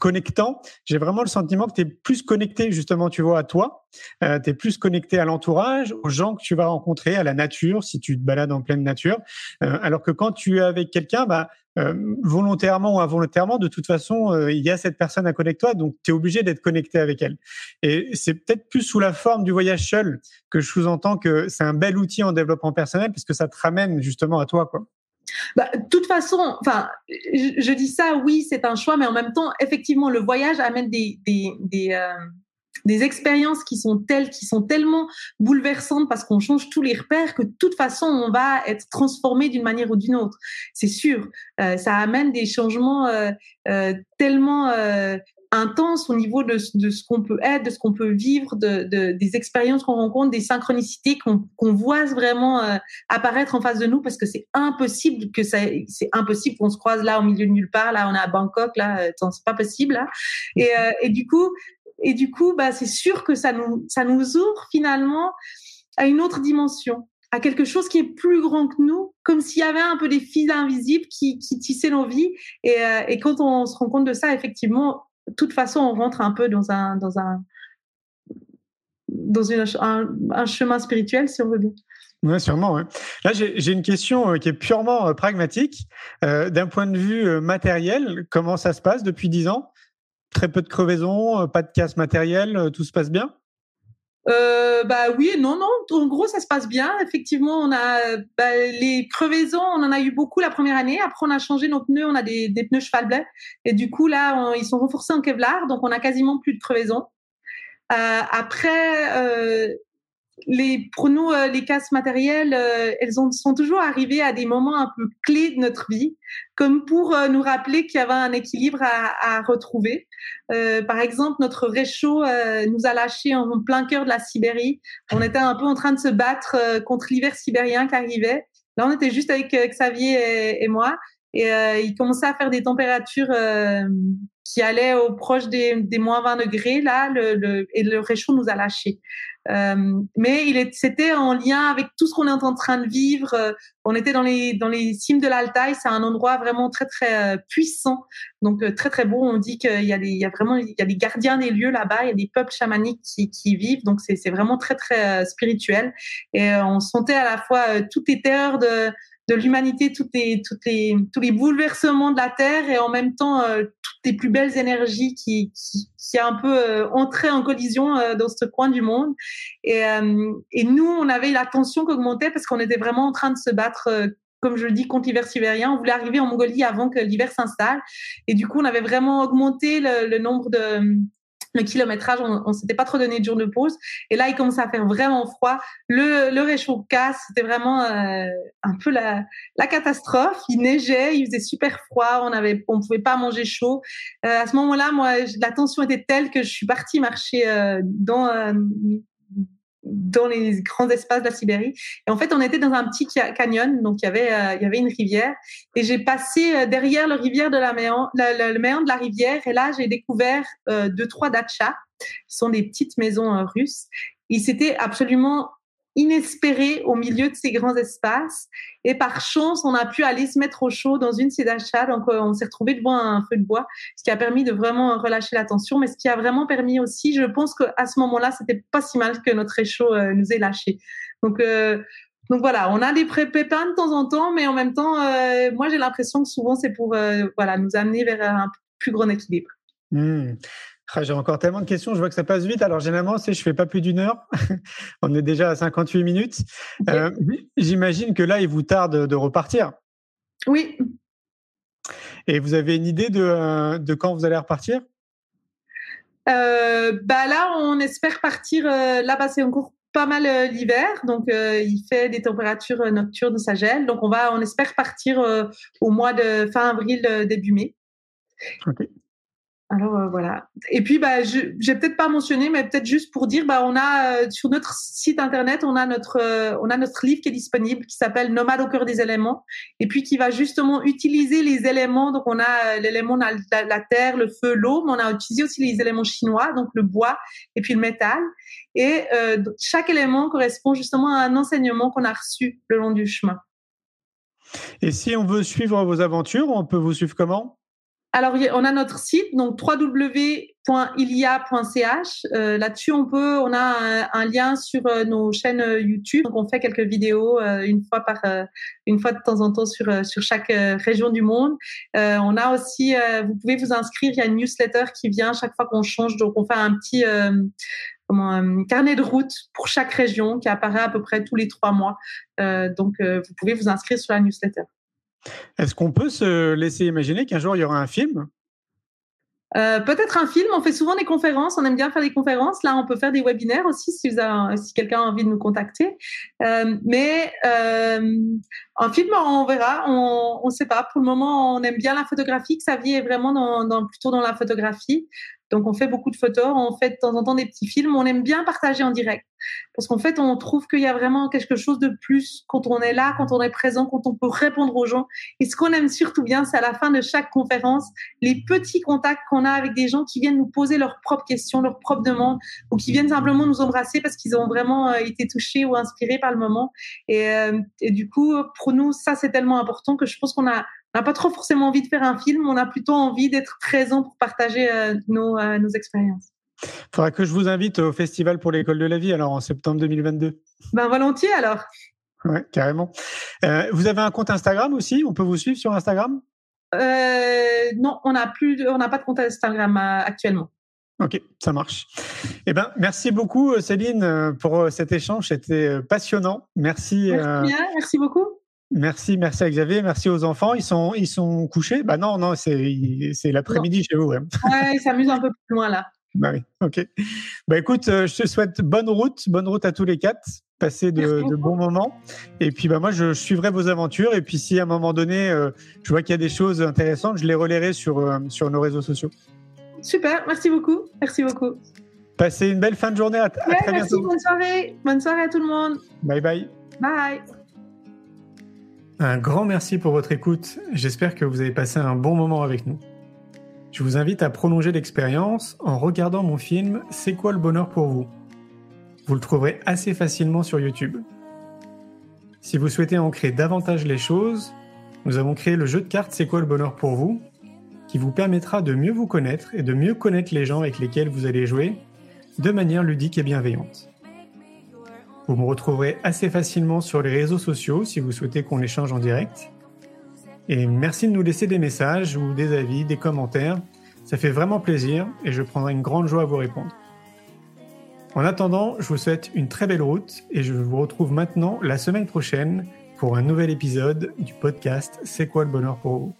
connectant. J'ai vraiment le sentiment que tu es plus connecté justement, tu vois, à toi. Euh, tu es plus connecté à l'entourage, aux gens que tu vas rencontrer, à la nature, si tu te balades en pleine nature. Euh, alors que quand tu es avec quelqu'un, bah, euh, volontairement ou involontairement, de toute façon, euh, il y a cette personne à de toi, donc tu es obligé d'être connecté avec elle. Et c'est peut-être plus sous la forme du voyage seul que je sous-entends que c'est un bel outil en développement personnel, parce que ça te ramène justement à toi. quoi. Bah, de toute façon, enfin, je, dis ça, oui, c'est un choix, mais en même temps, effectivement, le voyage amène des, des, des, euh, des expériences qui sont telles, qui sont tellement bouleversantes parce qu'on change tous les repères que de toute façon, on va être transformé d'une manière ou d'une autre. C'est sûr. Euh, ça amène des changements euh, euh tellement euh, intense au niveau de, de ce qu'on peut être, de ce qu'on peut vivre, de, de des expériences qu'on rencontre, des synchronicités qu'on qu'on voit vraiment euh, apparaître en face de nous parce que c'est impossible que ça, c'est impossible qu'on se croise là au milieu de nulle part, là on est à Bangkok, là euh, c'est pas possible là. Et, euh, et du coup, et du coup, bah c'est sûr que ça nous ça nous ouvre finalement à une autre dimension à quelque chose qui est plus grand que nous, comme s'il y avait un peu des fils invisibles qui, qui tissaient nos vies. Et, et quand on se rend compte de ça, effectivement, de toute façon, on rentre un peu dans un, dans un, dans un, chemin spirituel, si on veut bien. Oui, sûrement. Là, j'ai une question euh, qui est purement euh, pragmatique. Euh, d'un point de vue matériel, comment ça se passe depuis dix ans? Très peu de crevaisons, pas de casse matérielle, tout se passe bien? Euh, bah oui, non, non. En gros, ça se passe bien. Effectivement, on a bah, les crevaisons, on en a eu beaucoup la première année. Après, on a changé nos pneus, on a des, des pneus cheval blanc. Et du coup, là, ils sont renforcés en Kevlar, donc on a quasiment plus de crevaisons. Euh, après, euh, les, pour nous, euh, les casses matérielles, euh, elles ont, sont toujours arrivées à des moments un peu clés de notre vie, comme pour euh, nous rappeler qu'il y avait un équilibre à, à retrouver. par exemple, notre réchaud nous a lâchés en plein cœur de la Sibérie. On était un peu en train de se battre contre l'hiver sibérien qui arrivait. Là, on était juste avec Xavier et, moi. Et il commençait à faire des températures qui allaient au proche des, des moins 20 degrés là, le, le, et le réchaud nous a lâchés. Euh, mais il c'était en lien avec tout ce qu'on est en train de vivre. Euh, on était dans les dans les cimes de l'Altaï, c'est un endroit vraiment très très euh, puissant, donc très très beau. On dit qu'il y a des il y a vraiment il y a des gardiens des lieux là-bas, il y a des peuples chamaniques qui qui vivent, donc c'est c'est vraiment très très spirituel. Et on sentait à la fois toutes les terreurs de de l'humanité, toutes les, les, tous les bouleversements de la Terre et en même temps euh, toutes les plus belles énergies qui, qui, qui a un peu euh, entré en collision euh, dans ce coin du monde. Et, et nous, on avait la tension qui augmentait parce qu'on était vraiment en train de se battre comme je le dis, contre l'hiver sibérien. On voulait arriver en Mongolie avant que l'hiver s'installe. Et du coup, on avait vraiment augmenté le nombre de, le kilométrage, on, on s'était pas trop donné de jour de pause. Et là, il commençait à faire vraiment froid. Le, le casse, c'était vraiment euh, un peu la, la catastrophe. Il neigeait, il faisait super froid, on avait, on pouvait pas manger chaud. Euh, à ce moment-là, moi, la tension était telle que je suis partie marcher euh, dans dans les grands espaces de la Sibérie. Et en fait, on était dans un petit canyon, donc il y avait, euh, il y avait une rivière. Et j'ai passé euh, derrière le rivière de la méandre, le, méandre de la rivière. Et là, j'ai découvert euh, deux, trois dachas, qui sont des petites maisons russes. Et c'était absolument inespéré au milieu de ces grands espaces. Et par chance, on a pu aller se mettre au chaud dans une ces achats. Donc, euh, on s'est retrouvé devant un feu de bois, ce qui a permis de vraiment relâcher la tension. Mais ce qui a vraiment permis aussi, je pense qu'à ce moment-là, c'était pas si mal que notre réchaud euh, nous ait lâché. Donc, euh, donc voilà, on a des pépins de temps en temps, mais en même temps, moi j'ai l'impression que souvent c'est pour voilà nous amener vers un plus grand équilibre. Hmm. Ah, j'ai encore tellement de questions, je vois que ça passe vite. Alors généralement, c'est je fais pas plus d'une heure. *laughs* On est déjà à 58 minutes. Euh, j'imagine que là, il vous tarde de repartir. Oui. Et vous avez une idée de, euh, de quand vous allez repartir? Euh, bah là, on espère partir. là-bas, c'est encore pas mal l'hiver, donc il fait des températures nocturnes, ça gèle. Donc on va, on espère partir au mois de fin avril, début mai. Ok. Alors euh, voilà. Et puis bah je j'ai peut-être pas mentionné, mais peut-être juste pour dire, bah on a euh, sur notre site internet, on a notre euh, on a notre livre qui est disponible, qui s'appelle Nomade au cœur des éléments, et puis qui va justement utiliser les éléments. Donc on a l'élément la, la, terre, le feu, l'eau, mais on a utilisé aussi les éléments chinois, donc le bois et puis le métal. Et chaque élément correspond justement à un enseignement qu'on a reçu le long du chemin. Et si on veut suivre vos aventures, on peut vous suivre comment? Alors, on a notre site, donc www.ilia.ch. Euh, Là-dessus, on peut, on a un, lien sur euh, nos chaînes euh, YouTube. Donc, on fait quelques vidéos euh, une fois par, une fois de temps en temps sur sur chaque région du monde. on a aussi, vous pouvez vous inscrire. Il y a une newsletter qui vient chaque fois qu'on change. Donc, on fait un petit un carnet de route pour chaque région qui apparaît à peu près tous les trois mois. donc, vous pouvez vous inscrire sur la newsletter. Est-ce qu'on peut se laisser imaginer qu'un jour il y aura un film? Euh, Peut-être un film. On fait souvent des conférences. On aime bien faire des conférences. Là, on peut faire des webinaires aussi si, quelqu'un a envie de nous contacter. Euh, mais euh, un film, on verra. On ne sait pas. Pour le moment, on aime bien la photographie. Xavier est vraiment plutôt dans la photographie. Donc, on fait beaucoup de photos, on fait de temps en temps des petits films. On aime bien partager en direct parce qu'en fait, on trouve qu'il y a vraiment quelque chose de plus quand on est là, quand on est présent, quand on peut répondre aux gens. Et ce qu'on aime surtout bien, c'est à la fin de chaque conférence, les petits contacts qu'on a avec des gens qui viennent nous poser leurs propres questions, leurs propres demandes, ou qui viennent simplement nous embrasser parce qu'ils ont vraiment euh, été touchés ou inspirés par le moment. Et, euh, du coup, nous, ça, c'est tellement important que je pense qu'on n'a pas trop forcément envie de faire un film, on a plutôt envie d'être présent pour partager euh, nos, euh, nos expériences. Il faudra que je vous invite au Festival pour l'école de la vie, alors en septembre 2022. Ben volontiers alors. Ouais, carrément. Euh, vous avez un compte Instagram aussi? On peut vous suivre sur Instagram? Non, on n'a plus, on n'a pas de compte Instagram actuellement. Ok, ça marche. Eh ben, merci beaucoup Céline pour cet échange, c'était passionnant. Merci. Merci, bien, merci beaucoup. Merci, merci à Xavier, merci aux enfants. Ils sont, ils sont couchés? Bah non, non, c'est, c'est l'après-midi chez vous. Ouais, ouais ils s'amusent un peu plus loin là. Bah oui, ok. Bah écoute, euh, je te souhaite bonne route, bonne route à tous les quatre. Passez de, bons moments. Et puis bah moi, je, suivrai vos aventures. Et puis si à un moment donné, euh, je vois qu'il y a des choses intéressantes, je les relayerai sur, euh, sur nos réseaux sociaux. Super, merci beaucoup. Merci beaucoup. Passez une belle fin de journée. À, très merci, bientôt. Bonne soirée. Bonne soirée à tout le monde. Bye bye. Bye. Un grand merci pour votre écoute. J'espère que vous avez passé un bon moment avec nous. Je vous invite à prolonger l'expérience en regardant mon film C'est quoi le bonheur pour vous? Vous le trouverez assez facilement sur YouTube. Si vous souhaitez ancrer davantage les choses, nous avons créé le jeu de cartes C'est quoi le bonheur pour vous qui vous permettra de mieux vous connaître et de mieux connaître les gens avec lesquels vous allez jouer de manière ludique et bienveillante. Vous me retrouverez assez facilement sur les réseaux sociaux si vous souhaitez qu'on échange en direct. Et merci de nous laisser des messages ou des avis, des commentaires. Ça fait vraiment plaisir et je prendrai une grande joie à vous répondre. En attendant, je vous souhaite une très belle route et je vous retrouve maintenant la semaine prochaine pour un nouvel épisode du podcast C'est quoi le bonheur pour vous?